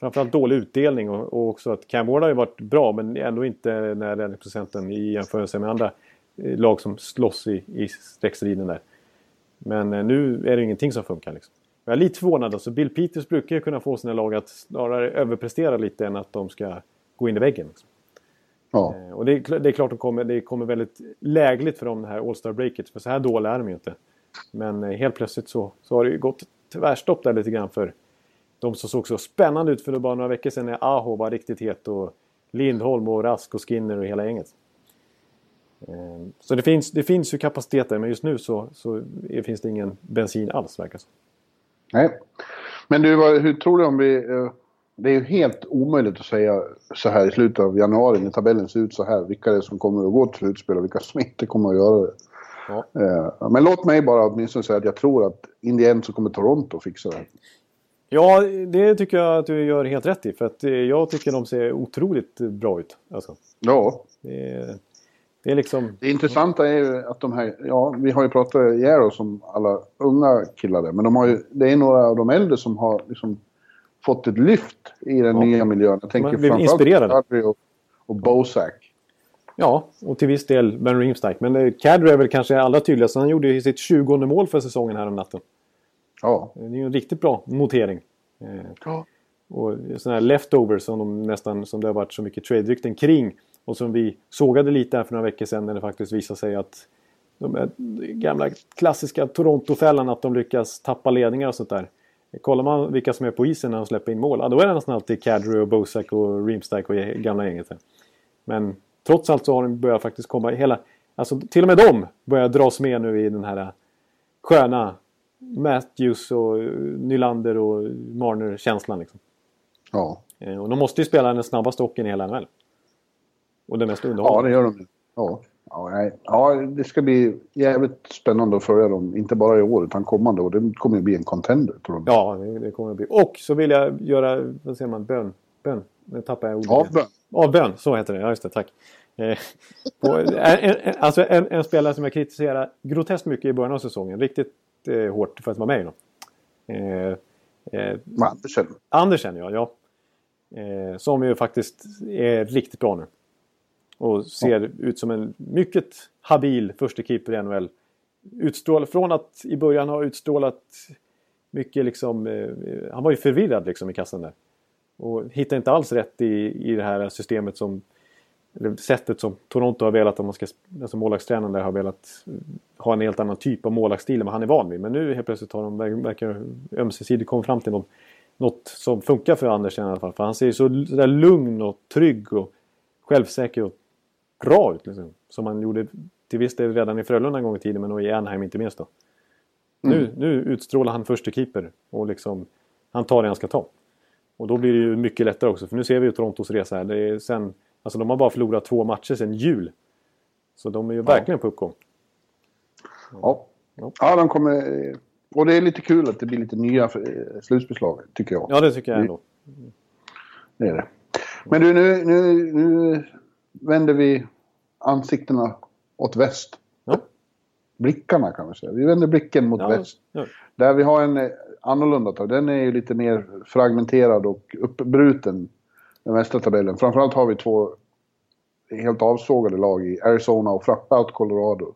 framförallt dålig utdelning och, och också att Cam Ward har ju varit bra men ändå inte när den procenten i jämförelse med andra eh, lag som slåss i, i streckstriden där. Men eh, nu är det ingenting som funkar. Liksom. Jag är lite förvånad. Alltså Bill Peters brukar ju kunna få sina lag att snarare överprestera lite än att de ska gå in i väggen. Liksom. Ja. Eh, Och det är, det är klart att kommer, det kommer väldigt lägligt för dem det här All-Star breaket. För så här dåliga är de ju inte. Men eh, helt plötsligt så, så har det ju gått tvärstopp där lite grann för de som såg så spännande ut för bara några veckor sedan när Aho var riktigt het och Lindholm och Rask och Skinner och hela gänget. Eh, Så det finns, det finns ju kapacitet där men just nu så, så finns det ingen bensin alls verkar det. Nej. Men du, hur tror du om vi... Det är ju helt omöjligt att säga så här i slutet av januari när tabellen ser ut så här. Vilka det är som kommer att gå till slutspel och vilka som inte kommer att göra det. Ja. Eh, Men låt mig bara åtminstone säga att jag tror att in the end så kommer Toronto fixa det. Ja, det tycker jag att du gör helt rätt i. För att eh, jag tycker de ser otroligt bra ut. Alltså, Ja, det, är, det är liksom... det intressanta är ju att de här... Ja, vi har ju pratat ihjäl oss om alla unga killar där. Men de har ju, det är några av de äldre som har liksom fått ett lyft i den Ja. nya miljön. Jag tänker framförallt inspirerade. på och, och Bozak. Ja, och till viss del Ben Reemstike. Men eh, Kadri är väl kanske allra tydligast. Han gjorde sitt 20 mål för säsongen här om natten. Ja. Det är ju en riktigt bra notering. Eh, Ja. Och sådana här leftovers som, de nästan, som det har varit så mycket trade-rykten kring. Och som vi sågade lite här för några veckor sedan när det faktiskt visade sig att de gamla klassiska Toronto-fällan att de lyckas tappa ledningar och sånt där. Kollar man vilka som är på isen när de släpper in mål, ja, då är det nästan alltid Kadri och Bosak och Reemstike och gamla gänget. Men trots allt så har de börjat faktiskt komma hela... Alltså till och med de börjar dras med nu i den här sköna Matthews och Nylander och Marner-känslan. Liksom. Ja. Eh, Och de måste ju spela den snabbaste hockeyn i hela NHL. Och den mest ja, underhållande. det gör de. Ja. Ja, det ska bli jävligt spännande att följa dem. Inte bara i år utan kommande år. Det kommer ju bli en contender tror jag. Ja, det, det kommer att bli. Och så vill jag göra, vad säger man, bön? Bön? Nu tappar jag ordet. Ja, igen. bön. Avbön, så heter det. Ja, just det. Tack. Eh, på, en, en, alltså en, en spelare som jag kritiserar groteskt mycket i början av säsongen. Riktigt eh, hårt för att vara med i dem. Eh, eh, Andersen. Andersen, ja. ja. Eh, som ju faktiskt är riktigt bra nu. Och ser ut som en mycket habil första keeper i NHL. Utstrål, från att i början ha utstrålat mycket liksom... Eh, han var ju förvirrad liksom i kassan där. Och hittade inte alls rätt i, i det här systemet som... Eller sättet som Toronto har velat, om man ska, alltså målvaktstränaren där har velat eh, ha en helt annan typ av målvaktsstil än vad han är van vid. Men nu helt plötsligt har de ver- verkar ömsesidigt kommit fram till något, något som funkar för Andersen i alla fall. För han ser ju så där lugn och trygg och självsäker och bra ut. Liksom. Som han gjorde till viss del redan i Frölunda en gång i tiden, men och i Anaheim inte minst då. Nu, nu utstrålar han första keeper och liksom, han tar det han ska ta. Och då blir det ju mycket lättare också, för nu ser vi ju Torontos resa här. Det är sen, alltså de har bara förlorat två matcher sedan jul. Så de är ju verkligen på uppgång. Ja. ja, de kommer... Och det är lite kul att det blir lite nya eh, slutspelslag, tycker jag. Ja, det tycker jag ändå. Det är det. Men du, nu, nu, nu vänder vi ansiktena åt väst. Ja. Blickarna kan vi säga. Vi vänder blicken mot Ja, väst. ja. Där vi har en eh, annorlunda tag. Den är ju lite mer fragmenterad och uppbruten. Den västra tabellen. Framförallt har vi två helt avsågade lag i Arizona och framförallt Colorado.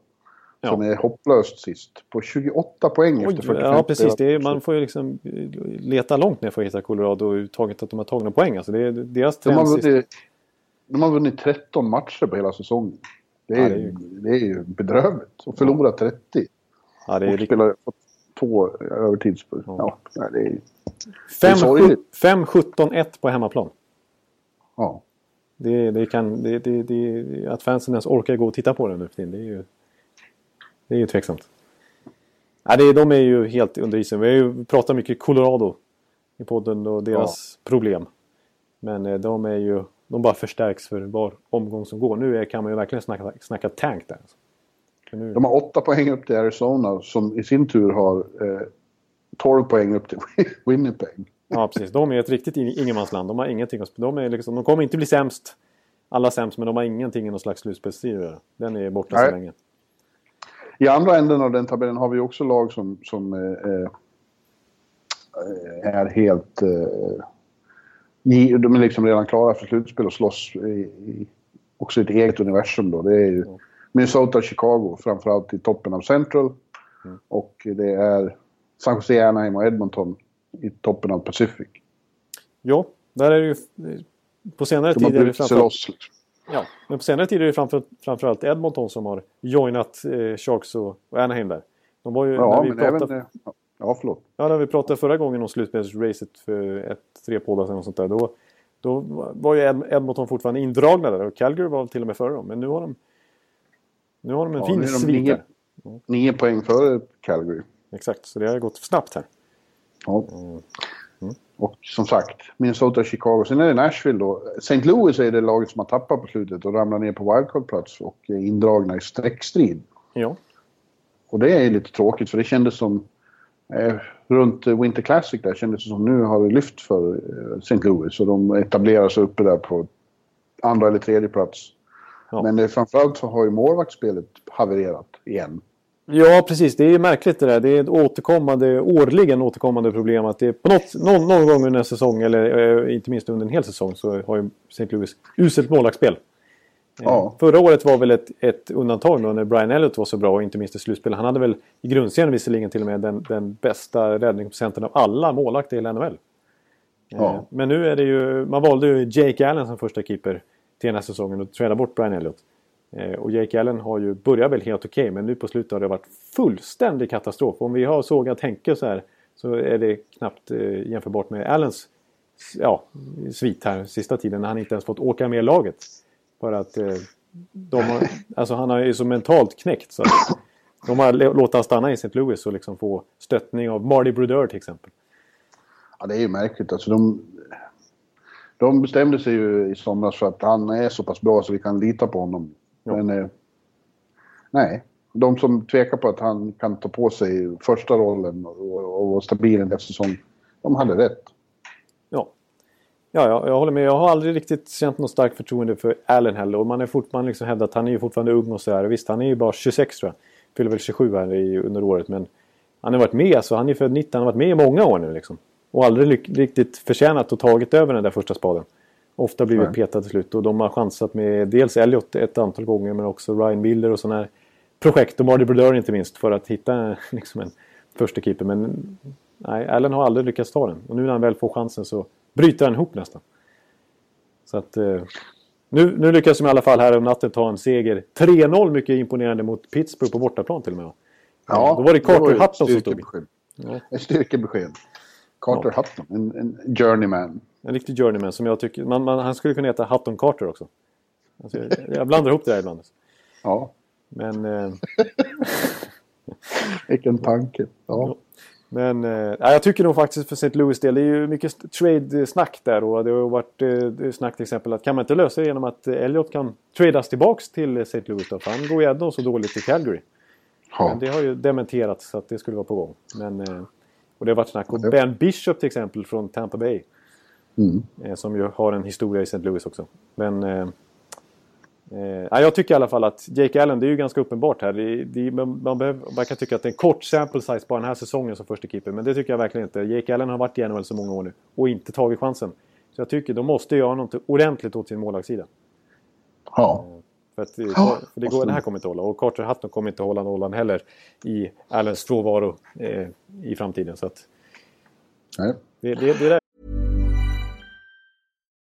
Ja. Som är hopplöst sist. På 28 poäng Oj, efter 45 ja, precis. Är, man får ju liksom eh, leta långt ner för att hitta Colorado och taget att de har tagit några poäng. Alltså det är deras De har, vunnit, de har vunnit 13 matcher på hela säsongen. Det är, Ja, det är ju, det är ju bedrövligt. Och förlorat 30. Ja, det är och fått två övertidsspel. Ja. Ja. det är, Det är sorgligt. 5-17-1 på hemmaplan. Ja. Det, det kan, det, det, det, att fansen ens orkar gå och titta på den nu för tiden, det är ju, det är ju tveksamt. Ja, det, de är ju helt under isen. Vi har ju pratat mycket Colorado i podden och deras problem. Men eh, de är ju, de bara förstärks för var omgång som går. Nu är, kan man ju verkligen snacka, snacka tank där. Alltså. Nu, De har åtta poäng upp till Arizona som i sin tur har eh, 12 poäng upp till Winnipeg. Ja, precis. De är ett riktigt in- ingenmansland. De har ingenting att de, är liksom, de kommer inte bli sämst. Alla sämst, men de har ingenting i någon slags slutspelsstrid. Den är borta så Nej. länge. I andra änden av den tabellen har vi också lag som, som eh, eh, är helt... Eh, de är liksom redan klara för slutspel och slåss i, i också ett eget universum. Då. Det är ju Minnesota och Chicago, framförallt i toppen av Central. Och det är San Jose, Anaheim och Edmonton i toppen av Pacific. Ja, där är det ju... På senare tid är det framförallt, loss. liksom. ja, men på senare tid är det framför, framförallt Edmonton som har joinat eh, Sharks och, och Anaheim där. De var ju, Ja, när vi pratade, även... eh, Ja, förlåt. Ja, när vi pratade förra gången om slutspelsracet för ett, tre poddar sedan och sånt där. Då, då var ju Ed- Edmonton fortfarande indragna där och Calgary var till och med före dem. Men nu har de, nu har de en Ja, fin svit där. Nio poäng före Calgary. Exakt, så det har gått snabbt här. Ja. Mm. Och som sagt, Minnesota Chicago. Sen är det Nashville då. St. Louis är det laget som har tappat på slutet och ramlar ner på wildcard-plats och är indragna i streckstrid. Ja, Och det är lite tråkigt för det kändes som... Eh, runt eh, Winter Classic där kändes det som nu har det lyft för eh, St. Louis. Och de etablerar sig uppe där på andra eller tredje plats. Ja. Men det, framförallt så har ju målvaktsspelet havererat igen. ja precis. Det är märkligt det där. Det är ett återkommande, årligen återkommande problem att det är på något, någon, någon gång under en säsong eller eh, inte minst under en hel säsong så har ju St. Louis uselt målvaktsspel. Ja. Förra året var väl ett, ett undantag då när Brian Elliott var så bra och inte minst i slutspel. Han hade väl i grundserien visserligen till och med den, den bästa räddningsprocenten av alla målvakter i hela NHL. Ja. Eh, Men nu är det ju, man valde ju Jake Allen som första keeper till den här säsongen och träda bort Brian Elliott. Eh, Och Jake Allen har ju börjat väl helt okej men nu på slutet har det varit fullständig katastrof. Om vi har sågat Henke så här så är det knappt eh, jämförbart med Allens ja, svit här sista tiden när han inte ens fått åka med laget. För att eh, de har, alltså han har ju så mentalt knäckt så de har lå- låtit han stanna i St. Louis och liksom få stöttning av Marty Brodeur till exempel. Ja, det är ju märkligt. Alltså, de, de bestämde sig ju i somras för att han är så pass bra så vi kan lita på honom. Ja. Men eh, nej, de som tvekar på att han kan ta på sig första rollen och, och vara stabil en säsong, de hade rätt. Ja. Ja, jag, jag håller med. Jag har aldrig riktigt känt något starkt förtroende för Allen heller. Och man är fortfarande liksom hävdat att han är ju fortfarande ung och så här. Visst, han är ju bara 26 tror jag. Fyller väl 27 här i, under året. Men han har varit med. Alltså, han är född 19. Han har varit med i många år nu liksom. Och aldrig riktigt förtjänat och tagit över den där första spaden. Ofta blivit Nej. petad till slut. Och de har chansat med dels Elliot ett antal gånger. Men också Ryan Miller och sådana här projekt. Och Marty Brodeur inte minst. För att hitta liksom en första keeper. Men nej, Allen har aldrig lyckats ta den. Och nu när han väl får chansen så bryter han ihop nästan. Så att... Eh, nu, nu lyckas de i alla fall här om natten ta en seger. 3-0 mycket imponerande mot Pittsburgh på bortaplan till och med. Ja, Då var det Carter Hutton som stod. Ja. Ett styrkebesked. Carter Hutton, en, en journeyman. En riktig journeyman som jag tycker... Man, man, han skulle kunna heta Hutton Carter också. Alltså, jag, jag blandar ihop det där ibland. Ja, Men... Eh, vilken tanke. Ja. Men eh, ja, jag tycker nog faktiskt för St. Louis del, det är ju mycket trade-snack där och det har varit eh, snack till exempel att kan man inte lösa det genom att eh, Elliot kan tradas tillbaks till eh, St. Louis då? För han går ju ändå så dåligt i Calgary. Ja. Men det har ju dementerats att det skulle vara på gång. Men, eh, och det har varit snack Ja. Ben Bishop till exempel från Tampa Bay. Mm. Eh, som ju har en historia i St. Louis också. Men eh, eh, ja, jag tycker i alla fall att Jake Allen, det är ju ganska uppenbart här. Det, det, man, man, behöver, man kan tycka att det är en kort sample size bara den här säsongen som första keeper. Men det tycker jag verkligen inte. Jake Allen har varit i NHL så många år nu och inte tagit chansen. Så jag tycker de måste göra något ordentligt åt sin målvaktssida. ja. För, att, det- Ja, för det, går, det här kommer inte hålla. Och Carter Hutton kommer inte hålla nollan heller i Allens frånvaro eh, i framtiden. Så att Nej. det, det, det där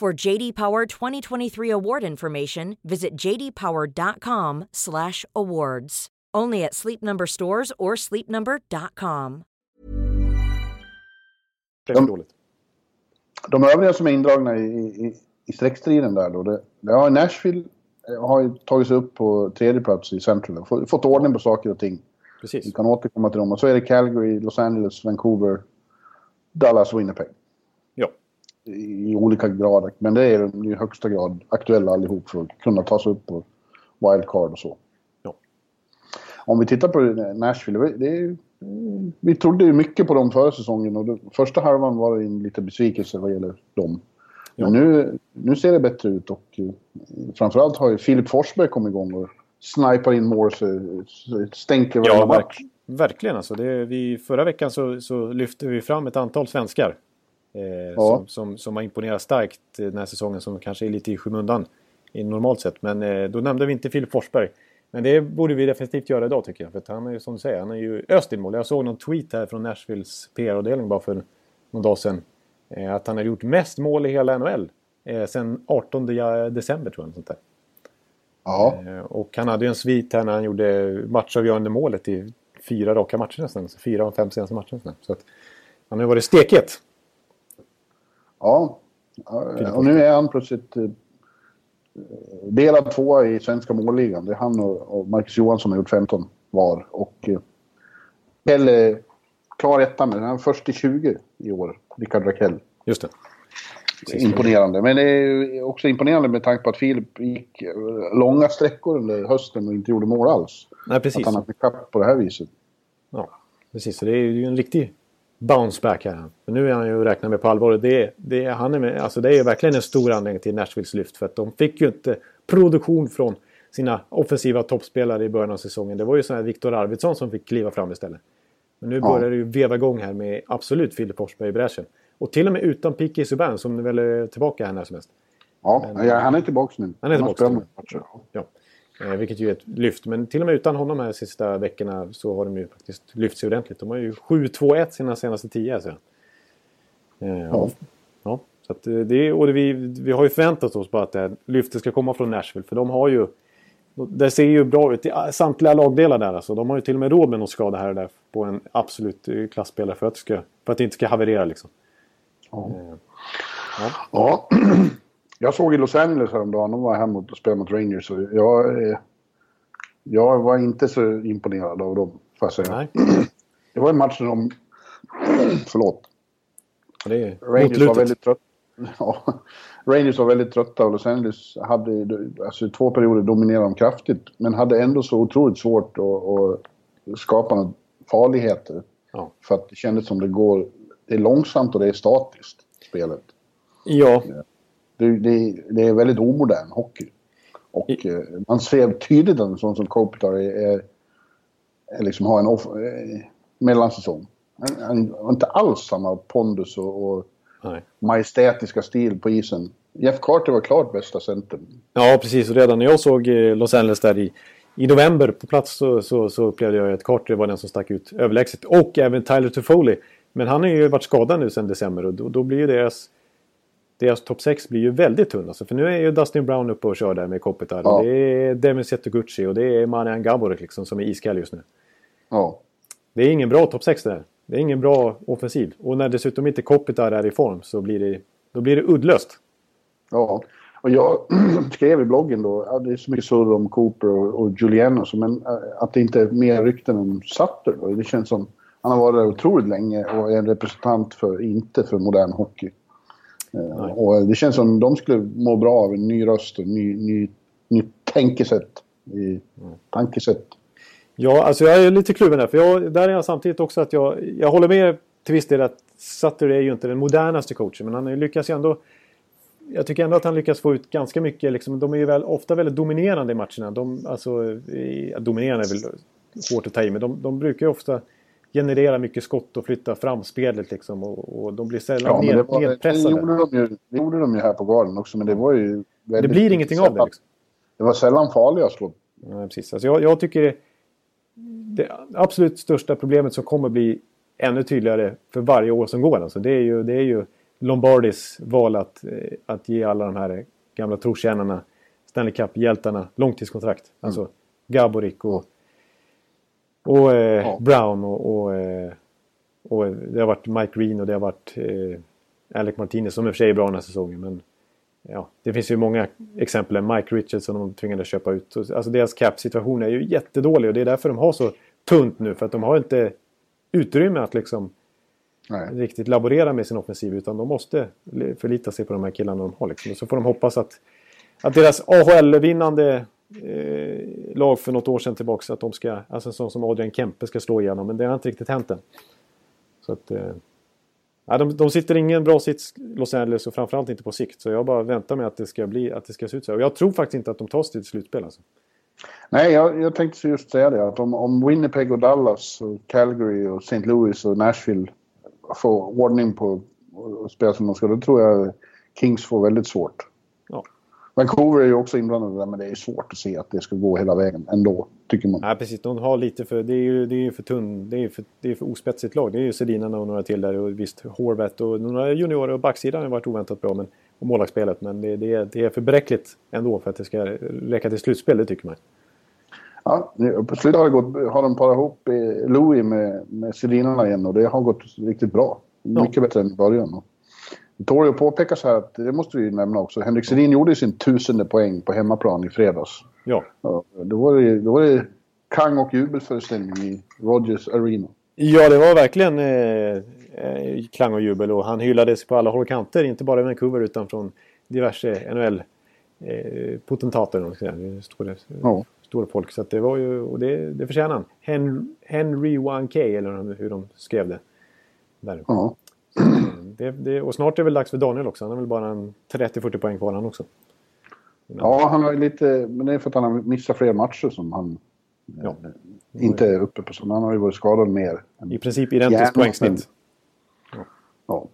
For JD Power 2023 award information, visit jdpower.com/awards. Only at Sleep Number stores or sleepnumber.com. Dåligt. De övriga som är indragna i, i, i streckstriden där då. Det, det har Nashville eh, har ju tagit sig upp på tredje plats i Central. Fått, fått ordning på saker och ting. Vi Precis. kan återkomma till dem. Och så är det Calgary, Los Angeles, Vancouver, Dallas och Winnipeg. I, olika grader. Men det är de i högsta grad aktuella allihop för att kunna ta sig upp på wildcard och så. Ja. Om vi tittar på Nashville. det- är, vi trodde ju mycket på dem förra säsongen och det, första halvan var det en liten besvikelse vad gäller dem. Men nu, nu ser det bättre ut och eh, framförallt har ju Filip Forsberg kommit igång och snipar in mål så stänker varenda Ja, match. verk, verkligen. Alltså det, vi, förra veckan så, så lyfte vi fram ett antal svenskar. Eh, som, som, som har imponerat starkt den här säsongen som kanske är lite i skymundan i normalt sett. Men eh, då nämnde vi inte Filip Forsberg. Men det borde vi definitivt göra idag tycker jag. För han är ju som du säger, han är ju öst mål. Jag såg någon tweet här från Nashvilles PR-avdelning bara för någon dag sedan. Eh, att han har gjort mest mål i hela NHL. Eh, sen 18 december tror jag. Sånt där. Ja, Eh, Och han hade ju en svit här när han gjorde matchavgörande målet i fyra raka matcher nästan. Så fyra av fem senaste matcherna. Så att han har ju varit stekhet. Ja. Och nu är han plötsligt eh, delad tvåa i svenska målligan. Det är han och, Marcus Johansson som har gjort 15 var. Och eh, Pelle klar etta med. Han är först i 20 i år. Rickard Rakell. Just det. Imponerande. Men det är också imponerande med tanke på att Filip gick eh, långa sträckor under hösten och inte gjorde mål alls. Nej, precis. Att han har på det här viset. Ja, precis. Så det är ju en riktig bounce back här. För nu är han ju räknad med på allvar. Det, det, han är med, alltså det är verkligen en stor anledning till Nashvilles lyft. För att de fick ju inte produktion från sina offensiva toppspelare i början av säsongen. Det var ju sån här Viktor Arvidsson som fick kliva fram istället. Men nu Ja. börjar det ju veva igång här med absolut Filip Forsberg i bräschen. Och till och med utan Piqué Subban som väl är tillbaka här när som helst. Ja, ja, han är tillbaka nu. Han är har tillbaka. spelat. Ja. Eh, vilket ju är ett lyft. Men till och med utan honom här sista veckorna så har de ju faktiskt lyft sig ordentligt. De har ju 7-2-1 sina senaste 10. Alltså. Eh, ja. ja. Så eh, det, och det, vi, vi har ju förväntat oss på att det här lyftet ska komma från Nashville. För de har ju... Det ser ju bra ut i samtliga lagdelar där. Alltså. De har ju till och med råd med någon skada här och där på en absolut klassspelare för att, ska, för att det inte ska haverera. Liksom. Ja. Eh, Ja. Jag såg i Los Angeles häromdagen, de var hemma och spelade mot Rangers. Och jag, jag var inte så imponerad av dem, får jag säga. nej, Det var en match där de... förlåt. det Rangers var väldigt trötta. Ja, Rangers var väldigt trötta och Los Angeles hade alltså, i två perioder dominerade de kraftigt. Men hade ändå så otroligt svårt att, att skapa några farligheter. Ja. För att det kändes som det går... Det är långsamt och det är statiskt, spelet. Ja, Det, det, det är väldigt omodern hockey. Och eh, man ser tydligt att en sån som Kopitar är, är, är liksom har en off, eh, mellansäsong. Han, han har inte alls samma pondus och, och nej. majestätiska stil på isen. Jeff Carter var klart bästa centern. Ja, precis. Och redan när jag såg eh, Los Angeles där i, i november på plats så, så, så upplevde jag att Carter var den som stack ut överlägset. Och även Tyler Toffoli. Men han har ju varit skadad nu sedan december och då, då blir ju deras, deras topp 6 blir ju väldigt tunn. Alltså, för nu är ju Dustin Brown uppe och kör där med Kopitar. Ja. Det är Devin Setoguchi och det är Marian Gaborik liksom, som är iskall just nu. Ja. Det är ingen bra topp 6 det här. Det är ingen bra offensiv. Och när dessutom inte Kopitar är i form så blir det, då blir det uddlöst. ja. Och jag skrev i bloggen då, ja, det är så mycket surr om Cooper och, och Giuliano, så, men eh, att det inte är mer rykten om Sutter. Då. Det känns som, han har varit där otroligt länge och är en representant för, inte för modern hockey. Eh, och det känns som de skulle må bra av en ny röst och ny, ny, nytt tänkesätt. I, tankesätt. Ja, alltså jag är lite kluven där. För jag, där är jag samtidigt också att jag, jag håller med till viss del att Sutter är ju inte den modernaste coachen. Men han lyckats ju ändå... Jag tycker ändå att han lyckas få ut ganska mycket. Liksom, de är ju väl, ofta väldigt dominerande i matcherna. De, alltså, i- dominerande är väl hårt att ta i, men de, de brukar ju ofta generera mycket skott och flytta fram spelet liksom. Och, och de blir sällan Ja, ned, det, var, det, nedpressade. gjorde de ju, det gjorde de ju här på Garden också, men det var ju... Det blir ingenting av det. sällan- Liksom. Det var sällan farliga slå. Ja, precis. Alltså jag, jag tycker det, det absolut största problemet som kommer bli ännu tydligare för varje år som går. Alltså det, är ju, det är ju Lombardis val att, eh, att ge alla de här gamla trotjänarna, Stanley Cup-hjältarna, långtidskontrakt. Alltså Gaborik och, och eh, Ja. Brown och, och, eh, och det har varit Mike Green och det har varit eh, Alec Martinez som i och för sig är bra den här säsongen. Men ja, det finns ju många exempel. Mike Richardson de tvingade köpa ut. Så, Alltså deras cap-situation är ju jättedålig och det är därför de har så tunt nu. För att de har inte utrymme att liksom Nej. riktigt laborera med sin offensiv. Utan de måste li- förlita sig på de här killarna de har. Liksom. Och så får de hoppas att, att deras AHL-vinnande eh, lag för något år sedan tillbaka. Att de ska, alltså en sån som Adrian Kempe ska slå igenom. Men det har inte riktigt hänt än. Så att... Eh, Ja, de, de sitter i ingen bra sits Los Angeles och framförallt inte på sikt. Så jag bara väntar mig att det ska, bli, att det ska se ut så. här. Och jag tror faktiskt inte att de tar sig till slutspel. Alltså. Nej, jag, jag tänkte just säga det. Att om, om Winnipeg och Dallas och Calgary och St. Louis och Nashville får ordning på och spela som de ska, då tror jag Kings får väldigt svårt. Ja. Vancouver är ju också inblandade där, men det är svårt att se att det ska gå hela vägen ändå, tycker man. Nej, precis. De har lite för... Det är ju, det är ju för tunn... Det är ju för, det är för ospetsigt lag. Det är ju Sedinarna och några till där. Och visst, Horvat och några juniorer. Och backsidan har varit oväntat bra. Men, och målvaktsspelet. Men det, det, är, det är för bräckligt ändå för att det ska räcka till slutspel. Det tycker man. Ja, på slutet har, det gått, har de parat ihop eh, Louis med, med Sedinarna igen och det har gått riktigt bra. Mycket bättre än i början. Och Det tål ju att påpeka så här att, det måste vi ju nämna också, Henrik Sedin gjorde sin tusende poäng på hemmaplan i fredags. Ja. Ja, då, var det, då var det kang och jubelföreställning i Rogers Arena. Ja, det var verkligen eh, eh, klang och jubel. Och han hyllades på alla håll och kanter. Inte bara i Vancouver utan från diverse NHL-potentater. Eh, stora, Ja. stora folk. Så det var ju... Och det, det förtjänar han. Hen, Henry 1K eller hur de skrev det. Där. Ja. Det, det, och snart är det väl dags för Daniel också. Han har väl bara en 30-40 poäng kvar han också. ja, han har lite... Men det är för att han har missat fler matcher som han Ja. inte är uppe på. Så han har ju varit skadad mer. I princip identiskt poängsnitt. Ja,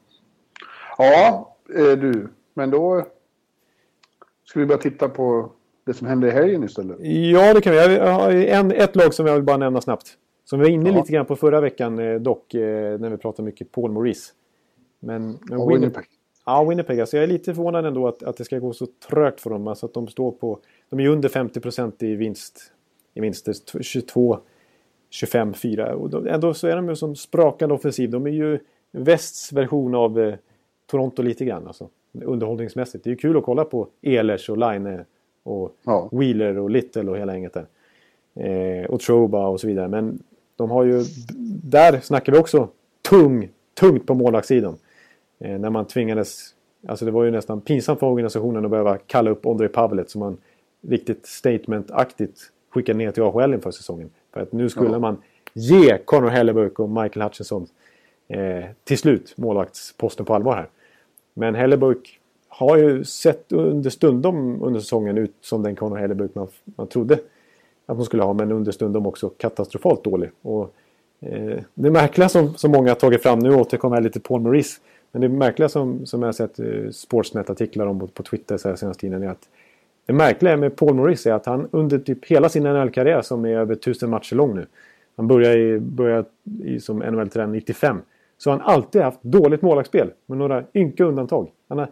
ja eh, du. Men då ska vi börja titta på det som hände i helgen istället. Ja, det kan vi. Jag har en, ett lag som jag vill bara nämna snabbt. Som vi var inne Ja. lite grann på förra veckan eh, dock, eh, när vi pratade mycket Paul Maurice. Men, men Och Winnipeg. Ja, Winnipeg. Alltså jag är lite förvånad ändå att, att det ska gå så trögt för dem. Alltså att de står på... De är under 50% i vinst. I vinster 22, 25, 4. Och då, ändå så är de ju som sprakande offensiv. De är ju västs version av eh, Toronto lite grann. Alltså, underhållningsmässigt. Det är ju kul att kolla på Ehlers och Line och Ja. Wheeler och Little och hela gänget där. Eh, och Troba och så vidare. Men de har ju... Där snackar vi också tung, tungt på målvaktssidan. Eh, när man tvingades... Alltså det var ju nästan pinsamt för organisationen att behöva kalla upp Ondrej Pavlet som man riktigt statement-aktigt skickade ner till AHL inför säsongen. För att nu skulle Ja. man ge Connor Hellebuck och Michael Hutchinson eh, till slut målvaktsposten på allvar här. Men Hellebuck har ju sett under stundom under säsongen ut som den Connor Hellebuck man, man trodde att hon skulle ha. Men under stundom också katastrofalt dålig. Och, eh, det märkliga som, som många har tagit fram, nu återkommer jag lite Paul Maurice. Men det märkliga som, som jag sett eh, Sportsnet-artiklar om på, Twitter så här senaste tiden är att det märkliga med Paul Maurice är att han under typ hela sin NHL-karriär som är över tusen matcher lång nu. Han började, i, började i, som NHL-tränare 95. Så har han alltid haft dåligt målvaktsspel med några ynka undantag. Han har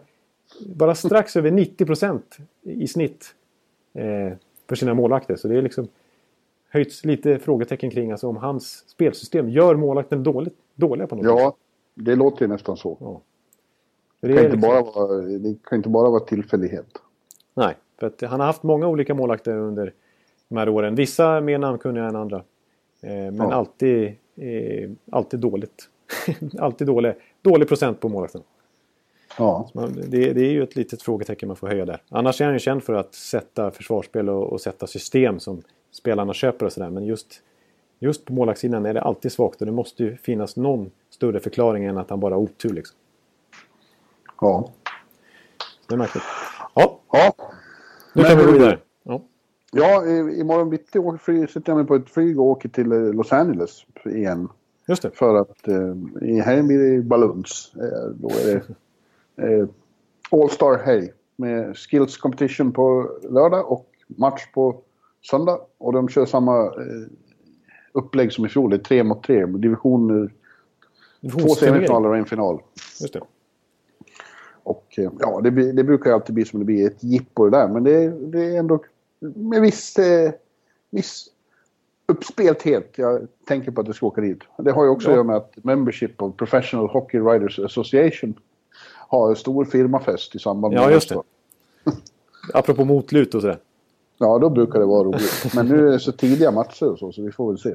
bara strax över 90 procent i snitt eh, för sina målvakter. Så det är liksom höjts lite frågetecken kring alltså om hans spelsystem gör målvakten dåligt, dåliga på något. Ja, det låter ju nästan så. Ja. Det Det kan, liksom, bara vara, det kan inte bara vara tillfällighet. Nej, för att han har haft många olika målvakter under de här åren. Vissa mer namnkunniga än andra. Eh, men Ja. alltid, eh, alltid dåligt. alltid dålig, dålig procent på målvakten. Ja, Man, det, det är ju ett litet frågetecken man får höja där. Annars är han ju känd för att sätta försvarsspel och, och sätta system som spelarna köper och sådär. Men just, just på målvaktssidan är det alltid svagt och det måste ju finnas någon större förklaring än att han bara har otur. Liksom. ja. Det är märkligt. Ja, ja. nu kan vi gå vidare. Ja. Ja, i- imorgon bitti åker sätter jag mig på ett flyg och åker till eh, Los Angeles igen. Just det. För att eh, i helgen blir det Balloons. Eh, då är det eh, All-Star helg med Skills Competition på lördag och match på söndag. Och de kör samma eh, upplägg som i fjol. Det är tre mot tre. Division, eh, två semifinaler och en final. Just det. Och eh, ja, det, det brukar ju alltid bli som det blir ett jippo det där. Men det, det är ändå med viss, eh, viss uppspelthet jag tänker på att jag ska åka dit. Det har ju också Ja. att göra med att Membership of Professional Hockey Writers Association har en stor firmafest i samband med Ja, just det. Apropå motlut och sådär. Ja, då brukar det vara roligt. Men nu är det så tidiga matcher och så, så vi får väl se.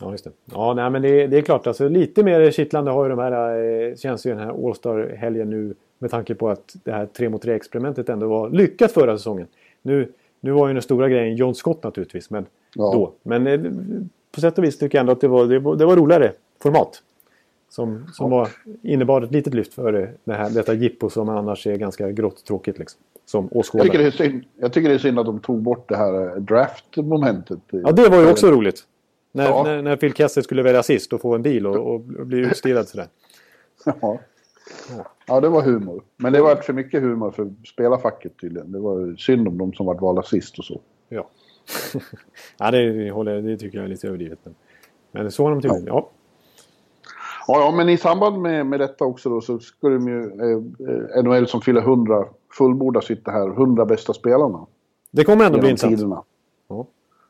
Ja, just det. Ja, nej, men det, det är klart. Alltså, lite mer kittlande har ju de här, eh, känns ju den här All-Star-helgen nu med tanke på att det här 3 mot 3-experimentet ändå var lyckat förra säsongen. Nu, nu var ju den stora grejen John Scott naturligtvis, men Ja. då. Men eh, på sätt och vis tycker jag ändå att det var, det var, det var roligare format. Som, som var, innebar ett litet lyft för eh, det här, detta jippo som annars är ganska grått tråkigt liksom. Som Jag tycker, det åskådare. är synd, jag tycker det är synd att de tog bort det här eh, draft-momentet. Ja, det var ju också roligt. När, Ja. när, när Phil Kessel skulle välja sist och få en bil och, och bli utstirrad sådär. Ja. ja, det var humor. Men det var för mycket humor för spelarfacket tydligen. Det var synd om de som var valda sist och så. Ja. ja, det, håller, det tycker jag är lite överdrivet. Men, men så har de tydligen. Ja. Ja, ja, men i samband med, med detta också då så ska de ju eh, eh, NHL som fyller 100 fullborda sitt det här 100 bästa spelarna. Det kommer ändå bli intressant. tiderna. Ja.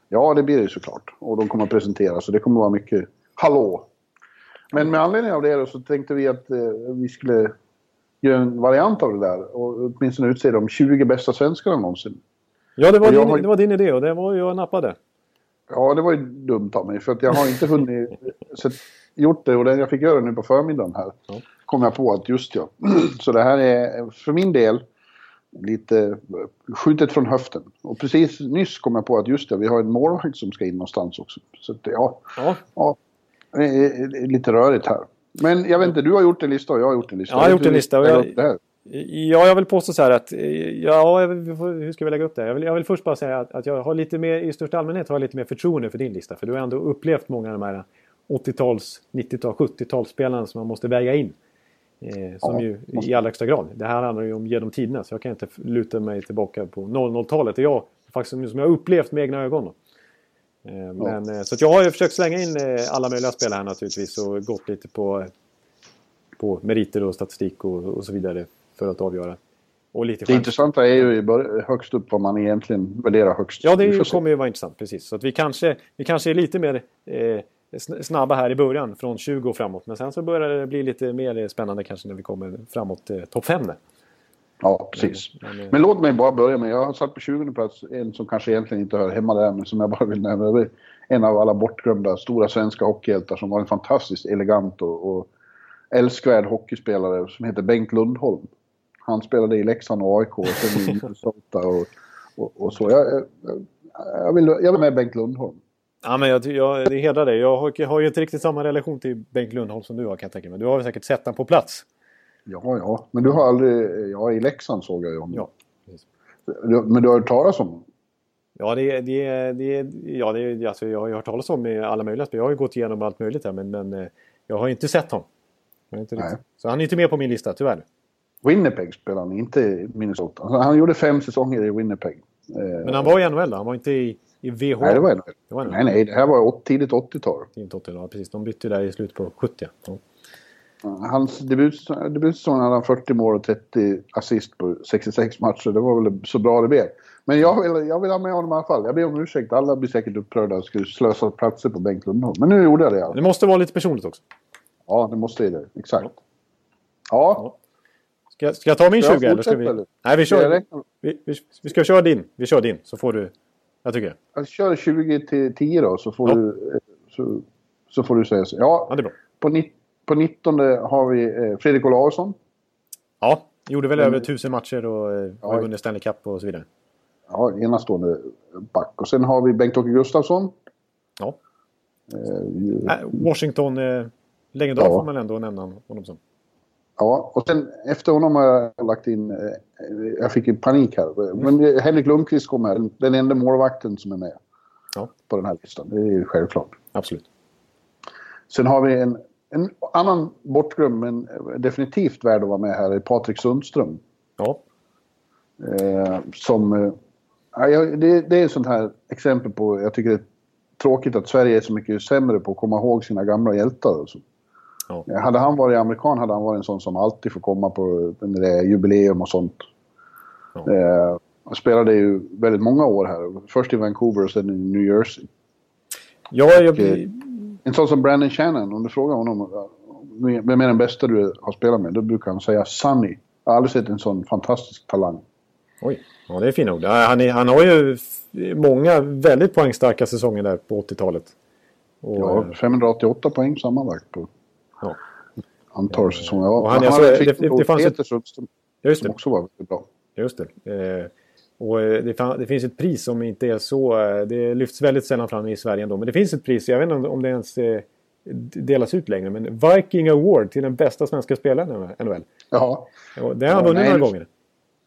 Ja, det blir det ju såklart. Och de kommer att presentera så det kommer att vara mycket hallå. Men med anledning av det då så tänkte vi att eh, vi skulle göra en variant av det där och åtminstone utse de 20 bästa svenskarna någonsin. Ja, det var, din, har- det var din idé och det var jag nappade. Ja, det var ju dumt av mig för att jag har inte hunnit så, gjort det och det jag fick göra nu på förmiddagen här Ja. kom jag på att just ja. Så det här är för min del lite skjutet från höften. Och precis nyss kom jag på att just det, vi har en målvakt som ska in någonstans också. Så att, ja, Ja, ja, det är lite rörigt här. Men jag vet inte, du har gjort en lista och jag har gjort en lista. Ja, jag har gjort en lista och jag-. Ja jag vill påstå så här att... eh, Ja, hur ska vi lägga upp det? Jag vill, jag vill först bara säga att, att jag har lite mer, i största allmänhet har jag lite mer förtroende för din lista. För du har ändå upplevt många av de här 80-tals, 90-tals, 70-talsspelarna som man måste väga in. Eh, som Ja, ju måste- i allra högsta grad. Det här handlar ju om genom tiderna så jag kan inte luta mig tillbaka på 00-talet. Det är jag faktiskt som jag har upplevt med egna ögon. Eh, men, eh, så jag har ju försökt slänga in eh, alla möjliga spelare här naturligtvis och gått lite på, på meriter och statistik och, och så vidare för att avgöra. Och lite Det intressanta är ju högst upp vad man egentligen värderar högst. Ja, det kommer ju vara intressant. Precis. Så att vi, kanske, vi kanske är lite mer eh, sn- snabba här i början, från 20 och framåt. Men sen så börjar det bli lite mer spännande kanske när vi kommer framåt eh, topp 5. Ja, precis. Men, men, Men låt mig bara börja med, jag har satt på 20 plats en som kanske egentligen inte hör hemma där, men som jag bara vill nämna. Det är en av alla bortglömda stora svenska hockeyhjältar som var en fantastiskt elegant och, och älskvärd hockeyspelare som heter Bengt Lundholm. Han spelade i Leksand och AIK och sen i Minnesota och, och, och så. Jag, jag, jag, vill, jag vill med Bengt Lundholm. ja, men jag, jag, det hedrar dig. Jag har, har ju inte riktigt samma relation till Bengt Lundholm som du har kan jag tänka mig. Du har väl säkert sett honom på plats? Ja, ja. Men du har aldrig... Ja, i Leksand såg jag ju honom. Ja. precis. Men du har hört talas om honom? Ja, det, det, det, ja det, alltså, jag har ju hört talas om med alla möjliga spel. Jag har ju gått igenom allt möjligt här, men, men eh, jag har inte sett honom. Inte. Så han är inte med på min lista, tyvärr. Winnipeg spelade han, inte Minnesota. Han gjorde fem säsonger i Winnipeg. Eh, Men han var i NHL då? Han var inte i, i VH? Nej, det var Det var Nej, nej, det här var tidigt 80-tal. Inte 80, ja, precis. De bytte där i slutet på 70. Ja. Hans debut, debutsäsong hade han 40 mål och 30 assist på 66 matcher. Det var väl så bra det blev. Men jag vill, jag vill ha med honom i alla fall. Jag ber om ursäkt. Alla blir säkert upprörda och skulle slösa platser på Bengt Lundholm. Men nu gjorde jag det. Det måste vara lite personligt också. Ja, det måste det. Exakt. Ja, Ska, ska jag ta min Ska jag 20 eller ska vi... eller? Nej, vi kör, vi, vi, vi ska köra din. Vi kör din, så får du... Jag tycker jag kör 20 till 10 då så får, Ja. du, så, så får du säga så. Ja, Ja, det är bra. på, ni, på 19 har vi eh, Fredrik Olausson. Ja, gjorde väl Men- över tusen matcher och eh, har Ja. vunnit Stanley Cup och så vidare. Ja, enastående back. Och sen har vi Bengt-Åke Gustafsson. Ja. Eh, Äh, Washington, eh, Ja. får man ändå nämna honom som. Ja, och sen efter honom har jag lagt in... eh, Jag fick ju panik här. Men Henrik Lundqvist kom här. Den enda målvakten som är med Ja, på den här listan. Det är ju självklart. absolut. Sen har vi en, en annan bortglömd, men definitivt värd att vara med här, är Patrik Sundström. Ja, Eh, som... Eh, ja, det, det är ett sånt här exempel på... Jag tycker det är tråkigt att Sverige är så mycket sämre på att komma ihåg sina gamla hjältar. och så. Ja. Eh, Hade han varit amerikan hade han varit en sån som alltid får komma på när det är jubileum och sånt. Ja. Eh, han spelade ju väldigt många år här. Först i Vancouver och sen i New Jersey. ja jag, Okej. En sån som Brandon Shannon, om du frågar honom eh, vem är den bästa du har spelat med, då brukar han säga Sunny. Jag har aldrig sett en sån fantastisk talang. Oj, ja, det är fina ord. Han, är, han har ju många väldigt poängstarka säsonger där på 80-talet. Och, Ja, 588 poäng sammanlagt på ja. antal säsonger. Ja, Och han han så- hade det- det, det- fanns Peter Sundström Just som det. också var väldigt bra. Just det. Eh, och eh, det, fan, det finns ett pris som inte är så... Eh, det lyfts väldigt sällan fram i Sverige ändå. Men det finns ett pris, jag vet inte om, det ens delas ut längre. Men Viking Award till den bästa svenska spelaren i NHL. Ja, Och det har han Ja, vunnit några gånger.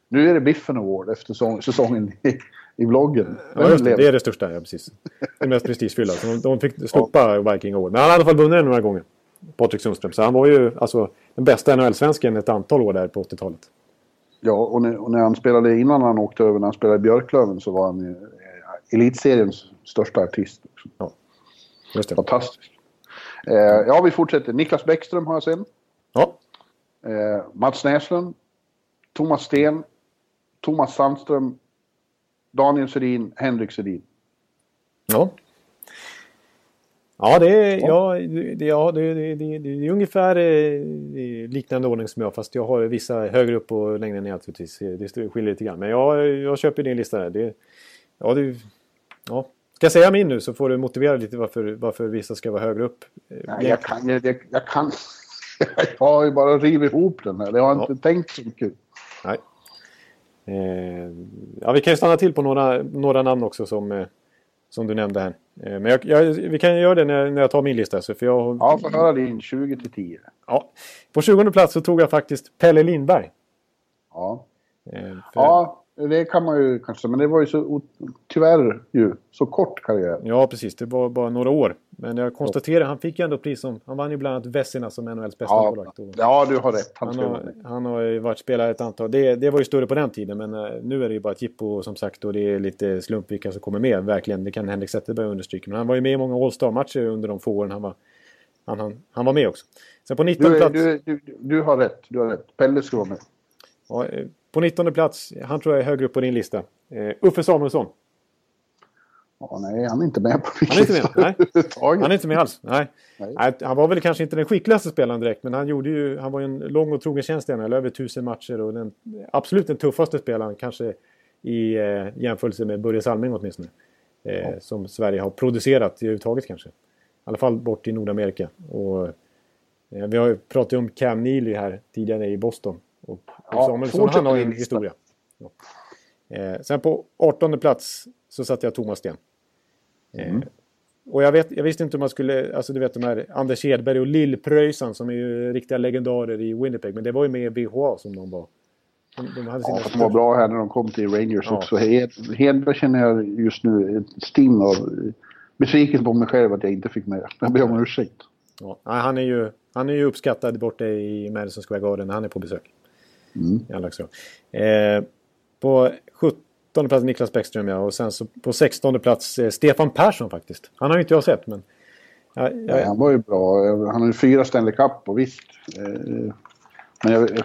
nu är det Biffen Award efter säsong, säsongen i, i vloggen. Ja, just det. Det är det största, ja precis. Det mest prestigefyllda. De, de fick slopa Viking Award. Men han har i alla fall vunnit den några gånger. Patrik Sundström. Så han var ju alltså den bästa NHL-svensken ett antal år där på 80-talet. Ja, och när, och när han spelade innan han åkte över, när han spelade i Björklöven så var han eh, elitseriens största artist. Också. Just det. Fantastisk. Eh, ja, vi fortsätter. Niklas Bäckström har jag sen. Ja, Eh, Mats Näslund. Thomas Sten. Thomas Sandström. Daniel Sedin. Henrik Sedin. Ja. Ja, det är, ja, det, ja, det, det, det, det är ungefär eh, liknande ordning som jag. Fast jag har vissa högre upp och längre ner naturligtvis. Det skiljer lite grann. Men jag, jag köper din lista där. Det, ja, det, ja. Ska jag säga min nu så får du motivera lite varför, varför vissa ska vara högre upp. Eh, Nej, jag kan... Jag, jag, jag kan jag har ju bara rivit ihop den här. Jag har inte tänkt så mycket. Nej. Eh, ja, vi kan ju stanna till på några, några namn också som, eh, som du nämnde här. Eh, men jag, jag, vi kan göra det när, när jag tar min lista. Så för jag, Ja, få höra din 20 till 10. Ja. På 20 plats så tog jag faktiskt Pelle Lindberg. Ja. Eh, för, ja, det kan man ju kanske. Men det var ju så tyvärr ju så kort karriär. ja, precis. Det var bara några år. Men jag konstaterar, han fick ju ändå pris som... Han vann ju bland annat Vessina som NHLs bästa Ja, målvakt. Ja, du har rätt. Han Han har, han har ju varit spelare ett antal... Det, det var ju större på den tiden men eh, nu är det ju bara ett jippo som sagt och det är lite slump vilka som kommer med. Verkligen, det kan Henrik Zetterberg understryka. Men han var ju med i många All-Star-matcher under de få åren han var, han, han, han var med också. Sen på 19 Du, plats... du, du, du har rätt. Du har rätt. Pelle ska vara med. Ja, eh, på 19 plats, han tror jag är högre upp på din lista. Eh, Uffe Samuelsson. Ja, nej, han är inte med på Han är inte med, nej. Han är inte med alls. Nej. Nej. Han var väl kanske inte den skickligaste spelaren direkt, men han, gjorde ju, han var ju en lång och trogen tjänst NHL, över tusen matcher och den, absolut den tuffaste spelaren kanske i eh, jämförelse med Börje Salming åtminstone. Eh, Som Sverige har producerat överhuvudtaget kanske. I alla fall bort i Nordamerika. Och, eh, vi har ju pratat om Cam Neely här tidigare i Boston. Och Ja, Samuelsson, han har en historia. Ja. Eh, sen på 18 plats så satte jag Thomas Sten. Eh, och jag, vet, jag visste inte om man skulle, alltså du vet de här Anders Hedberg och Lill-Pröjsarn som är ju riktiga legendarer i Winnipeg. Men det var ju med i BHA som de var. De, de hade sina Ja, de var bra här när de kom till Rangers Ja. också. Hed- Hedberg känner jag just nu ett sting av besvikelse på mig själv att jag inte fick med. Jag ber om ursäkt. Ja, han, är ju, han är ju uppskattad borta i Madison Square Garden när han är på besök. I alla fall. eh, På 17 plats Niklas Bäckström ja, och sen så på 16 plats eh, Stefan Persson faktiskt. Han har ju inte jag sett men... Ja, Nej, ja, han var ju bra. Han har ju fyra Stanley Cup och visst. eh, Men jag...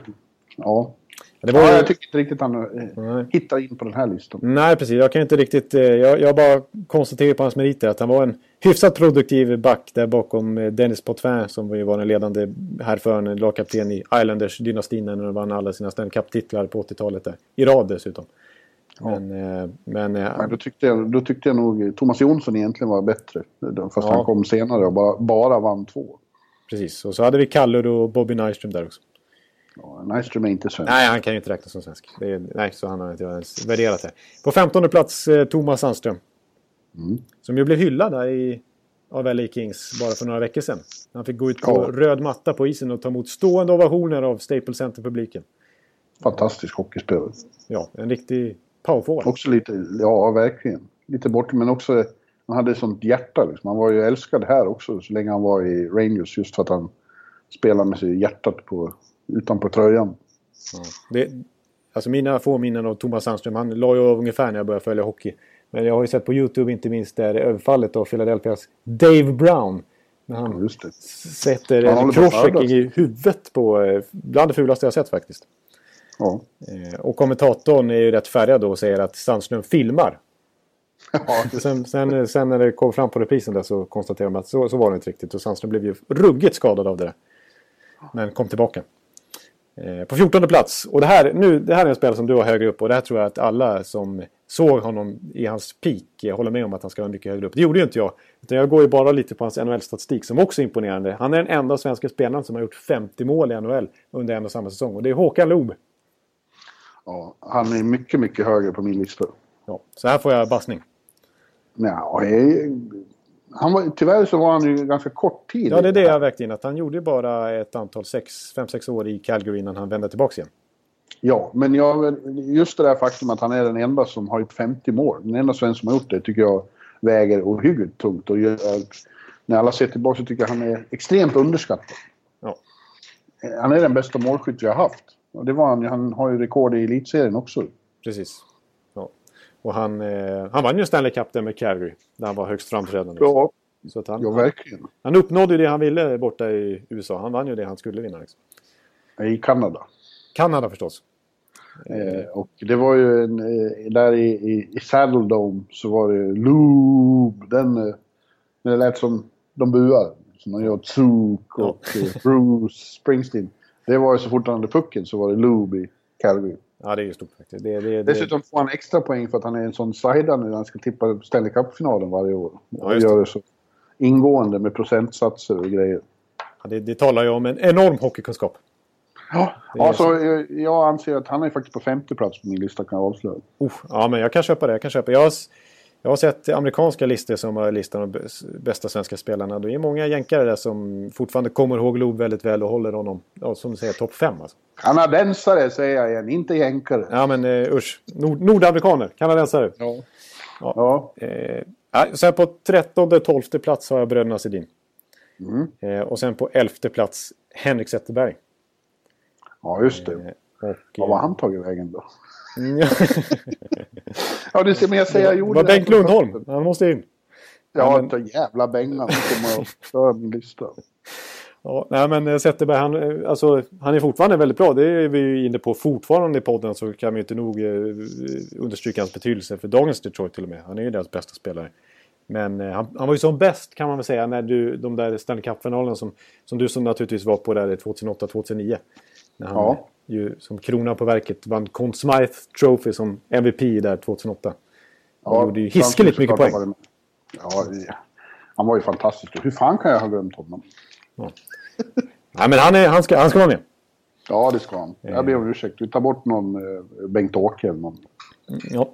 Ja. Det var ja jag tycker inte riktigt han eh, Nej. hittar in på den här listan. Nej, precis. Jag kan inte riktigt... eh, Jag, jag bara konstaterar på hans meriter att han var en hyfsat produktiv back där bakom eh, Dennis Potvin som ju var den ledande härföraren, lagkapten i Islanders-dynastin när de vann alla sina Stanley Cup-titlar på 80-talet där. I rad dessutom. Men, eh, men, Men då tyckte, jag, då tyckte jag nog Thomas Jonsson egentligen var bättre. Fast Ja. han kom senare och bara, bara vann två. precis. Och så hade vi Kalle och Bobby Nyström där också. Nyström är inte svensk. Nej, han kan ju inte räknas som svensk. Är, nej, så han har inte ens värderat det. På 15 plats eh, Thomas Sandström. Som ju blev hyllad där i... av LA Kings bara för några veckor sedan. Han fick gå ut på Ja. röd matta på isen och ta emot stående ovationer av Staples Center-publiken. Fantastisk hockeyspelare. Ja, en riktig powerforward. Också lite, ja verkligen. Lite bort, men också han hade sånt hjärta liksom. Han var ju älskad här också så länge han var i Rangers just för att han spelade med sig hjärtat på, utanpå tröjan. Det, alltså mina få minnen av Thomas Sandström, han la ju av ungefär när jag började följa hockey. Men jag har ju sett på YouTube inte minst där överfallet av Philadelphias Dave Brown. När han Ja, sätter Han en håller på att crosscheck mördas. i huvudet på, eh, bland det fulaste jag sett faktiskt. Ja. Eh, Och kommentatorn är ju rätt färgad då och säger att Sandström filmar. ja. Sen, sen, sen när det kom fram på reprisen där så konstaterade de att så, så var det inte riktigt. Och Sandström blev ju ruggigt skadad av det där. Men kom tillbaka. Eh, på 14 plats. Och det här, nu, det här är en spelare som du har högre upp. Och det här tror jag att alla som såg honom i hans peak eh, håller med om att han ska vara mycket högre upp. Det gjorde ju inte jag. Utan jag går ju bara lite på hans NHL-statistik som också är imponerande. Han är den enda svenska spelaren som har gjort 50 mål i NHL under en och samma säsong. Och det är Håkan Loob. ja. Han är mycket, mycket högre på min lista. Ja, så här får jag bassning. Eh, han var, tyvärr så var han ju ganska kort tid. Ja, det är det jag vägt in. Att han gjorde bara ett antal, 5-6 år i Calgary innan han vände tillbaka igen. Ja, men jag, just det där faktum att han är den enda som har gjort 50 mål. Den enda svensk som har gjort det tycker jag väger ohyggligt tungt. Och gör, när alla ser tillbaka så tycker jag han är extremt underskattad. Ja. Han är den bästa målskytt vi har haft. Och det var han, han har ju rekord i elitserien också. Precis. Ja. Och han, eh, han vann ju Stanley Cup där med Calgary. Där han var högst framträdande. Ja, Så att han, ja verkligen. han uppnådde ju det han ville borta i USA. Han vann ju det han skulle vinna. Liksom. I Kanada. Kanada förstås. Eh, och det var ju en, eh, där i, i, i Saddle Dome så var det Loob. Den, eh, det lät som de buar. Som de gör Zook och eh, Bruce Springsteen. Det var ju så fort han hade pucken så var det Loob i Calgary. Ja, det är ju stort faktiskt. Det, det, det, Dessutom får han extra poäng för att han är en sån sider när han ska tippa Stanley Cup-finalen varje år. Och just det. gör det så ingående med procentsatser och grejer. ja, det, det talar ju om en enorm hockeykunskap. Ja, alltså, eh, jag anser att han är faktiskt på femte plats på min lista kan jag avslöja. Oh, ja, men jag kan köpa det. Jag, kan köpa. Jag, jag har sett amerikanska listor som har listan av bäs- bästa svenska spelarna. Det är många jänkare där som fortfarande kommer ihåg Loob väldigt väl och håller honom, ja, som du säger, topp 5. Alltså. Kanadensare säger jag igen, inte jänkare. Ja, men uh, usch. Nord, nordamerikaner, kanadensare. Ja. Ja. Eh, ja, sen på 13-12 plats har jag bröderna Sedin. Mm. Eh, och sen på 11 plats Henrik Zetterberg. ja, just det. Eh, och, Vad var han tagit vägen då? Ja, det ser men jag säger jag det gjorde var det Bengt här på Lundholm. Han måste in. Ja, men- ta jävla Bengan som kommer att föra min lista. Ja, nej, men eh, Zetterberg, han, eh, alltså, han är fortfarande väldigt bra. Det är vi ju inne på fortfarande i podden så kan vi inte nog eh, understryka hans betydelse för dagens Detroit till och med. Han är ju deras bästa spelare. Men eh, han, han var ju som bäst kan man väl säga när du, de där Stanley Cup-finalerna som, som du som naturligtvis var på där 2008-2009. När han Ja. ju som kronan på verket vann Conn Smythe Trophy som MVP där 2008. Han gjorde ju hiskeligt mycket poäng. var. Ja, han var ju fantastisk. Hur fan kan jag ha glömt honom? Nej, men han, är, han, ska, han ska vara med. Ja, det ska han. Jag ber om ursäkt. Vi tar bort någon eh, Bengt-Åke eller någon. Ja.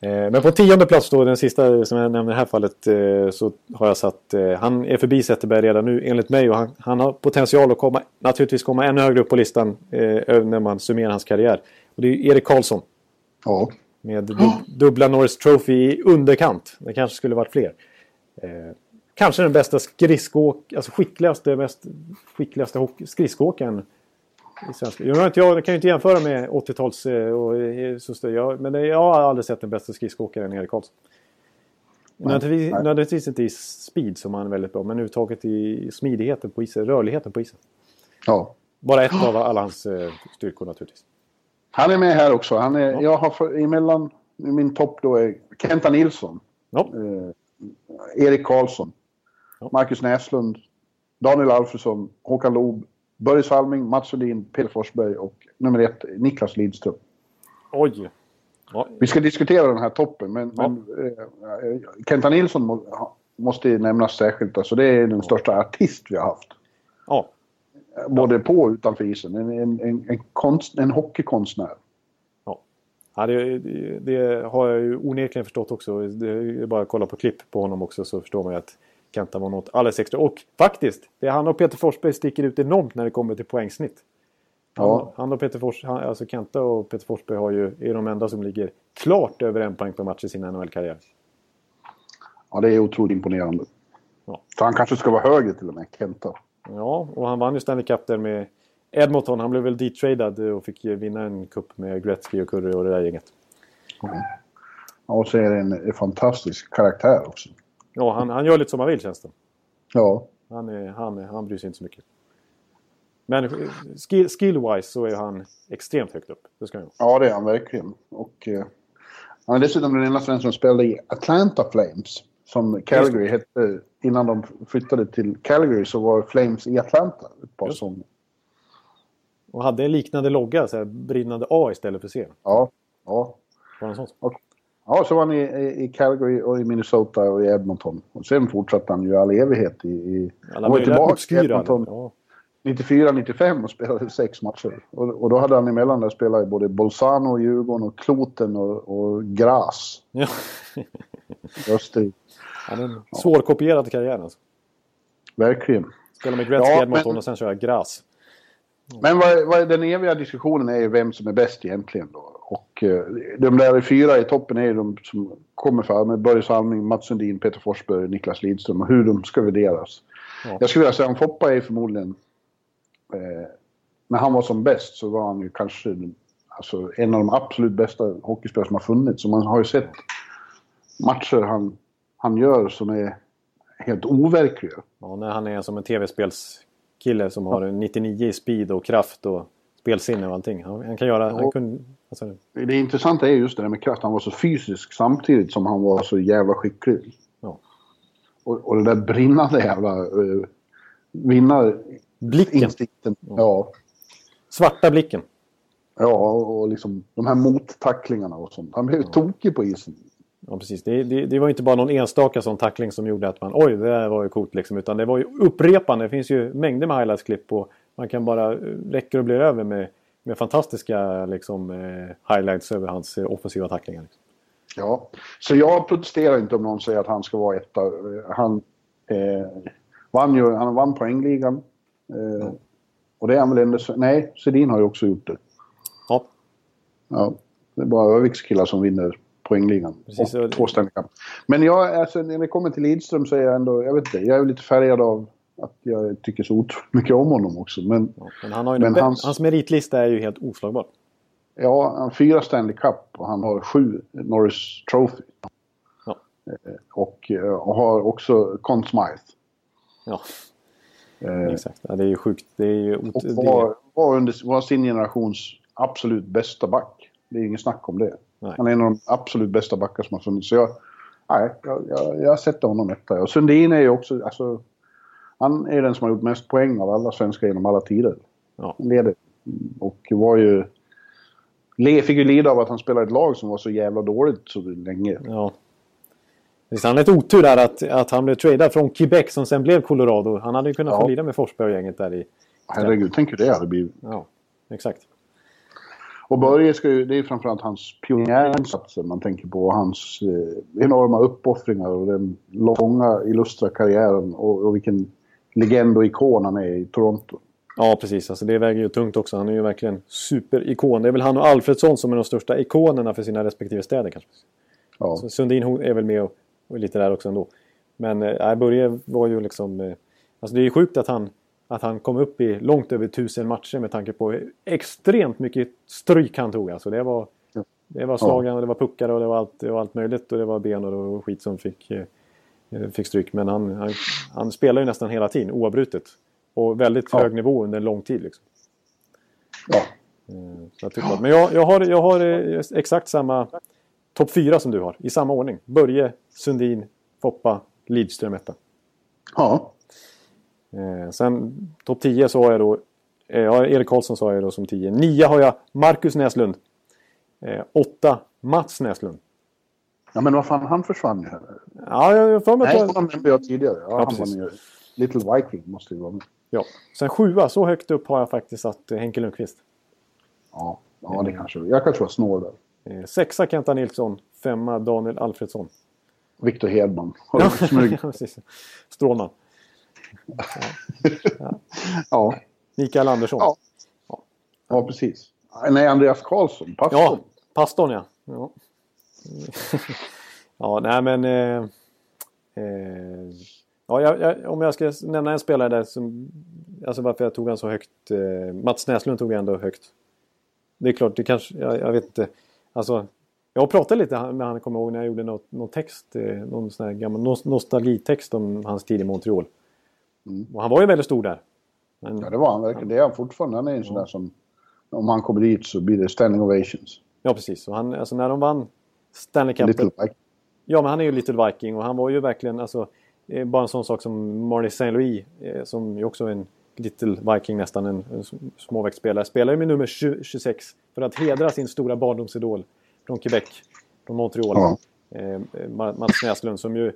Eh, Men på tionde plats då, den sista som jag nämner i det här fallet, eh, så har jag satt... eh, Han är förbi Zetterberg redan nu enligt mig och han, han har potential att komma, naturligtvis komma ännu högre upp på listan när man summerar hans karriär. Och det är Erik Karlsson Ja. med dub, dubbla Norris Trophy i underkant. Det kanske skulle varit fler. Kanske den bästa skridskoåk, alltså skickligaste, mest skickligaste skridskoåkaren i svenska. Jag, inte, jag kan ju inte jämföra med 80-tals... eh, och, eh, men det, jag har aldrig sett en bättre skridskoåkare än Erik Karlsson. Nödvändigtvis nödvändigtvis inte i speed som han är väldigt bra, men överhuvudtaget i smidigheten på isen, rörligheten på isen. ja. Bara ett av alla hans eh, styrkor naturligtvis. Han är med här också. Han är, Jag har för, emellan... Min topp då är Kenta Nilsson. Ja, eh, Erik Karlsson. Ja. Marcus Näslund. Daniel Alfredsson. Håkan Loob. Börje Salming. Mats Sundin. Peter Forsberg och nummer ett Niklas Lidström. oj. Ja, Vi ska diskutera den här toppen men, Ja. men eh, Kenta Nilsson må, måste ju nämnas särskilt. Alltså det är den största artist vi har haft. ja, Både på och utanför isen. En, en, en, en, konst, en hockeykonstnär. Ja, det, det, det har jag ju onekligen förstått också. Det är bara att kolla på klipp på honom också så förstår man ju att Kenta var något alldeles extra. Och faktiskt, det är han och Peter Forsberg sticker ut enormt när det kommer till poängsnitt. Han, Ja. han och Peter Fors, han, alltså Kenta och Peter Forsberg har ju, är de enda som ligger klart över en poäng per match i sin NHL-karriär. Ja, det är otroligt imponerande. Ja. Så han kanske ska vara högre till och med, Kenta. Ja, och han vann ju Stanley Cup där med Edmonton. Han blev väl detradad och fick vinna en cup med Gretzky och Curry och det där gänget. Ja, och så är det en fantastisk karaktär också. Ja, han, han gör lite som han vill känns det. Ja, Han, är, han, är, han bryr sig inte så mycket. Men skill, skill-wise så är han extremt högt upp. Det ska han ja det är han verkligen. Och, eh, han är dessutom den enda svensken som spelade i Atlanta Flames. Som Calgary hette innan de flyttade till Calgary så var Flames i Atlanta ett par säsonger. Och hade en liknande logga, så här, brinnande A istället för C. Ja, ja. Var det en sån? Och, ja, så var han i, i- Calgary och i Minnesota och i Edmonton. Och sen fortsatte han ju all evighet i... i han var tillbaka i. Edmonton Ja. 94-95 och spelade sex matcher. Och, och då hade han emellan där spelat i både Bolzano, Djurgården och Kloten och, och Gras. Ja. Österrike. Han är en svårkopierad karriär alltså. Verkligen. Spela med Gretzky Ja, Edmonton men- och sen köra gras. Men vad, vad, den eviga diskussionen är ju vem som är bäst egentligen då. Och eh, de där fyra i toppen är ju de som kommer fram med Börje Salming, Mats Sundin, Peter Forsberg Niklas Lidström och hur de ska värderas. Ja. Jag skulle vilja säga att Foppa är förmodligen... Eh, när han var som bäst så var han ju kanske alltså, en av de absolut bästa hockeyspelare som har funnits. Så man har ju sett matcher han, han gör som är helt overkliga. Ja, när han är som en tv-spelskille som har en 99 i speed och kraft och spelsinne och allting. Han, kan göra... Han Ja. kunde, alltså, Det intressanta är just det där med kraft. Han var så fysisk samtidigt som han var så jävla skicklig. Ja. Och, och det där brinnande jävla uh, vinnarinstinkten. blicken. Ja. Svarta blicken. Ja, och liksom de här mottacklingarna och sånt. Han blev tokig på isen. Ja, precis. Det, det, det var inte bara någon enstaka sån tackling som gjorde att man oj, det där var ju coolt liksom. Utan det var ju upprepande. Det finns ju mängder med highlights-klipp och man kan bara, räcker och blir över med, med fantastiska liksom, eh, highlights över hans eh, offensiva tacklingar. Liksom. Ja. Så jag protesterar inte om någon säger att han ska vara etta. Han, eh, vann ju, han vann poängligan. Eh, Och det är han väl ändå... Nej, Sedin har ju också gjort det. Ja, Ja, det är bara Öviks killar som vinner poängligan. Precis, och och- två Stanley Cup. Men jag, alltså, när det kommer till Lidström så är jag ändå... Jag vet inte, jag är lite färgad av att jag tycker så otroligt mycket om honom också. Men ja. Men, han har Men hans- hans... meritlista är ju helt oslagbar. ja, han har fyra Stanley Cup och han har sju Norris Trophy. Ja. Eh, Och, eh, och har också Conn Smythe. Ja, Eh, exakt. Ja, det är ju sjukt. Det är ju Och var, var, under, var sin generations absolut bästa back. Det är ingen snack om det. Nej. Han är en av de absolut bästa backar som har funnits. Så jag, nej, jag, jag, jag sätter honom etta. Och Sundin är ju också... Alltså, han är den som har gjort mest poäng av alla svenskar genom alla tider. Ja. Han Leder. Och var ju... le- Fick ju lida av att han spelade ett lag som var så jävla dåligt så länge. Ja. Visst, han hade ett otur där att, att han blev tradad från Quebec som sen blev Colorado. Han hade ju kunnat Ja. få lida med Forsberg och gänget där i... Herregud, tänk hur det hade blivit. Ja, exakt. Och Börje ska ju, det är framförallt hans pionjärinsatser man tänker på. och Hans eh, enorma uppoffringar och den långa illustra karriären och, och vilken legend och ikon han är i Toronto. Ja, precis. Alltså, det väger ju tungt också. Han är ju verkligen superikon. Det är väl han och Alfredsson som är de största ikonerna för sina respektive städer kanske. Ja, Så Sundin är väl med och, och lite där också ändå. Men eh, Börje var ju liksom... Eh, alltså det är ju sjukt att han, att han kom upp i långt över tusen matcher med tanke på extremt mycket stryk han tog. Alltså det var, Ja. det var slagen och det var puckar och det var allt, det var allt möjligt. Och det var ben och, och skit som fick, eh, fick stryk. Men han, han, han spelar ju nästan hela tiden oavbrutet. Och väldigt Ja. hög nivå under en lång tid. Liksom. ja. Eh, Så jag att, men jag, jag har, jag har eh, exakt samma topp fyra som du har. I samma ordning. Börje, Sundin, Foppa, Lidström etta. ja. Eh, sen topp 10 så har jag då eh, ja, Erik Karlsson sa jag då som 10. 9 har jag Marcus Näslund. 8 Mats Näslund. ja men vad fan, han försvann ju. Ja, jag har för mig Nej, att jag- honom nämnde jag tidigare. Ja, han precis. var med. Little Viking måste ju vara med. ja. Sen 7 så högt upp har jag faktiskt satt eh, Henke Lundqvist. Ja, ja det kanske Jag kanske var snål där. Eh, Sexa Kenta Nilsson. Femma Daniel Alfredsson. Viktor Hedman. Ja, precis. Strålman. Ja. Mikael Andersson. Ja. ja, precis. Nej, Andreas Karlsson. Pastorn. Ja, pastorn ja. Ja, ja nej men... Eh, eh, ja, jag, jag, om jag ska nämna en spelare där som... Alltså varför jag tog han så högt. Eh, Mats Näslund tog jag ändå högt. Det är klart, det kanske... Jag, jag vet inte. Alltså... Jag pratade lite med han, kommer ihåg, när jag gjorde något, någon text. Eh, någon sån här gammal nos- nostalgitext om hans tid i Montreal. Mm. Och han var ju väldigt stor där. Men, Ja, det var han verkligen. Det är han fortfarande. Han är en sån där som... Om han kommer dit så blir det standing ovations. Ja, precis. Och han, alltså när de vann Stanley Cup. Little like. Ja, men han är ju Little Viking och han var ju verkligen alltså, eh, bara en sån sak som Marty St. Louis eh, som ju också är en Little Viking nästan, en, en småväxtspelare. Spelar ju med nummer 20, 26 för att hedra sin stora barndomsidol från Quebec, från Montreal. Ja. Eh, Ma- Mats Näslund som ju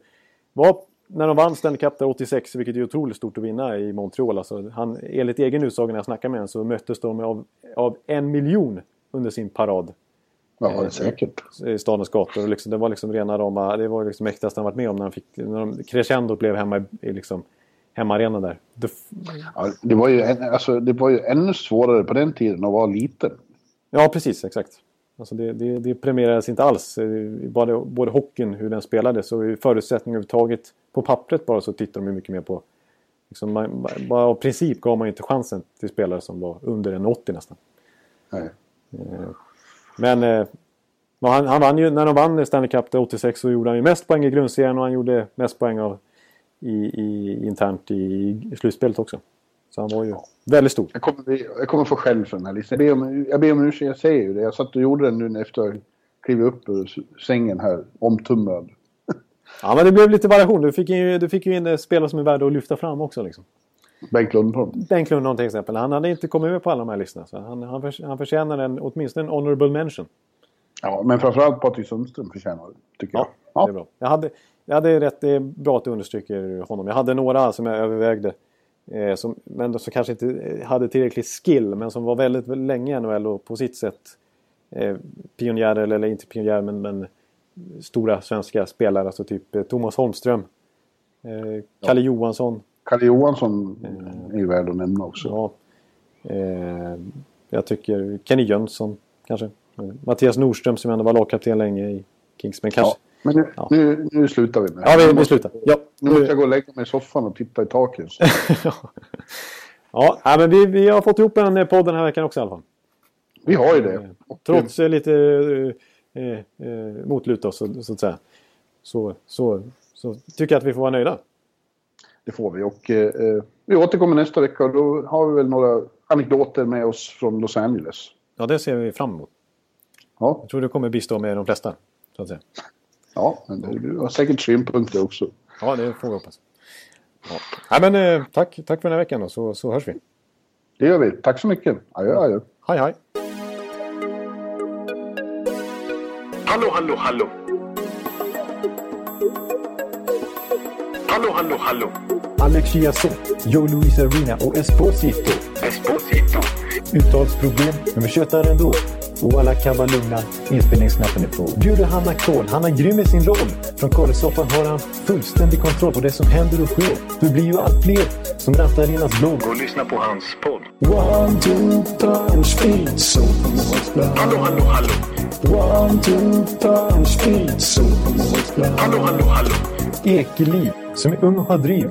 var, när de vann Stanley Cup där 86, vilket är otroligt stort att vinna i Montreal. Alltså, han, enligt egen utsago när jag snackade med honom så möttes de av, av en miljon under sin parad Ja, det är säkert. i stadens gator. Liksom, det var liksom rena rama, det var liksom mäktigaste han varit med om när han fick, när de, crescendo blev hemma i, liksom, hemmaarenan där. Det, Ja, det, var ju, en- alltså, det var ju ännu svårare på den tiden att vara liten. ja, precis, exakt. Alltså det, det, det premierades inte alls. Eh, Både, både hockeyn, hur den spelades och förutsättningar överhuvudtaget. På pappret bara så tittar de ju mycket mer på... Liksom man, bara av princip gav man inte chansen till spelare som var under en 80 nästan. Nej. Men eh, ja, han, han vann ju, när de vann Stanley Cup där 86 så gjorde han ju mest poäng i grundserien och han gjorde mest poäng av, i, i, internt i, i slutspelet också. Så han var ju väldigt stor. Jag kommer, jag kommer få skäll för den här listan. Jag ber om, jag ber om ursäkt, jag säger ju det. Jag satt och gjorde den nu efter jag klivit upp ur sängen här, omtumlad. Ja, men det blev lite variation. Du fick ju, du fick ju in eh, spelare som är värda att lyfta fram också. Liksom. Bengt Lundholm. Bengt Lundholm till exempel. Han hade inte kommit med på alla de här listorna. Så han, han, förs- han förtjänar en, åtminstone en honorable mention. Ja, men framförallt Patrik Sundström förtjänar det, tycker Ja, jag. det är bra. Jag hade, jag hade rätt, det är bra att du understryker honom. Jag hade några som jag övervägde. Eh, som, men som kanske inte eh, hade tillräcklig skill. Men som var väldigt, väldigt länge i NHL och på sitt sätt eh, pionjärer, eller, eller inte pionjärer men, men stora svenska spelare. Alltså typ eh, Thomas Holmström. Eh, Kalle Johansson. Kalle Johansson är ju värd att nämna också. Ja. Eh, jag tycker Kenny Jönsson kanske. Mattias Nordström som ändå var lagkapten länge i Kings. Men kanske... Ja, men nu, Ja. nu, nu slutar vi med det Ja, vi, vi slutar. Ja, Nu måste jag gå och lägga mig i soffan och titta i taket. ja men vi, vi har fått ihop en eh, podd den här veckan också i alla fall. Vi har ju det. Och, Trots eh, lite eh, eh, eh, motluta så, så att säga. Så, så, så tycker jag att vi får vara nöjda. Det får vi. Och eh, eh, vi återkommer nästa vecka och då har vi väl några anekdoter med oss från Los Angeles. Ja, det ser vi fram emot. Ja, Jag tror du kommer bistå med de flesta. Så att säga. Ja men det- du har säkert synpunkter också. Ja, det får vi hoppas. Ja. Nej, men, eh, tack, tack för den här veckan då, så, så hörs vi. Det gör vi. Tack så mycket. Adjö, adjö. Hej, hej! Hallå, hallå, hallå. Hallå, hallå, hallå. Alex Chiazot, Joe Luis Arena och Esposito. Esposito. Uttalsproblem, men vi tjötar ändå. Och alla kan vara lugna, inspelningsknappen är på. Bjuder Hanna Kohl, han är grym i sin roll. Från korrespondenten har han fullständig kontroll på det som händer och sker. Det blir ju allt fler som rattar in hans blogg. Och lyssna på hans podd. One, two, punch, speed, so Hallå, hallå, hallå. One, two, punch, speed, so Hallå, hallå, hallå. Ekeliv, som är ung och har driv.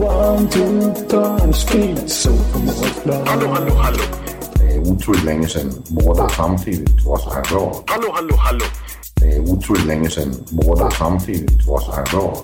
One, two, punch, speed, so Hallå, hallå, hallå. Det är otroligt länge sedan båda samtidigt var så här bra. Hallå, hallå, hallå. Det är otroligt länge sedan båda samtidigt var så här bra.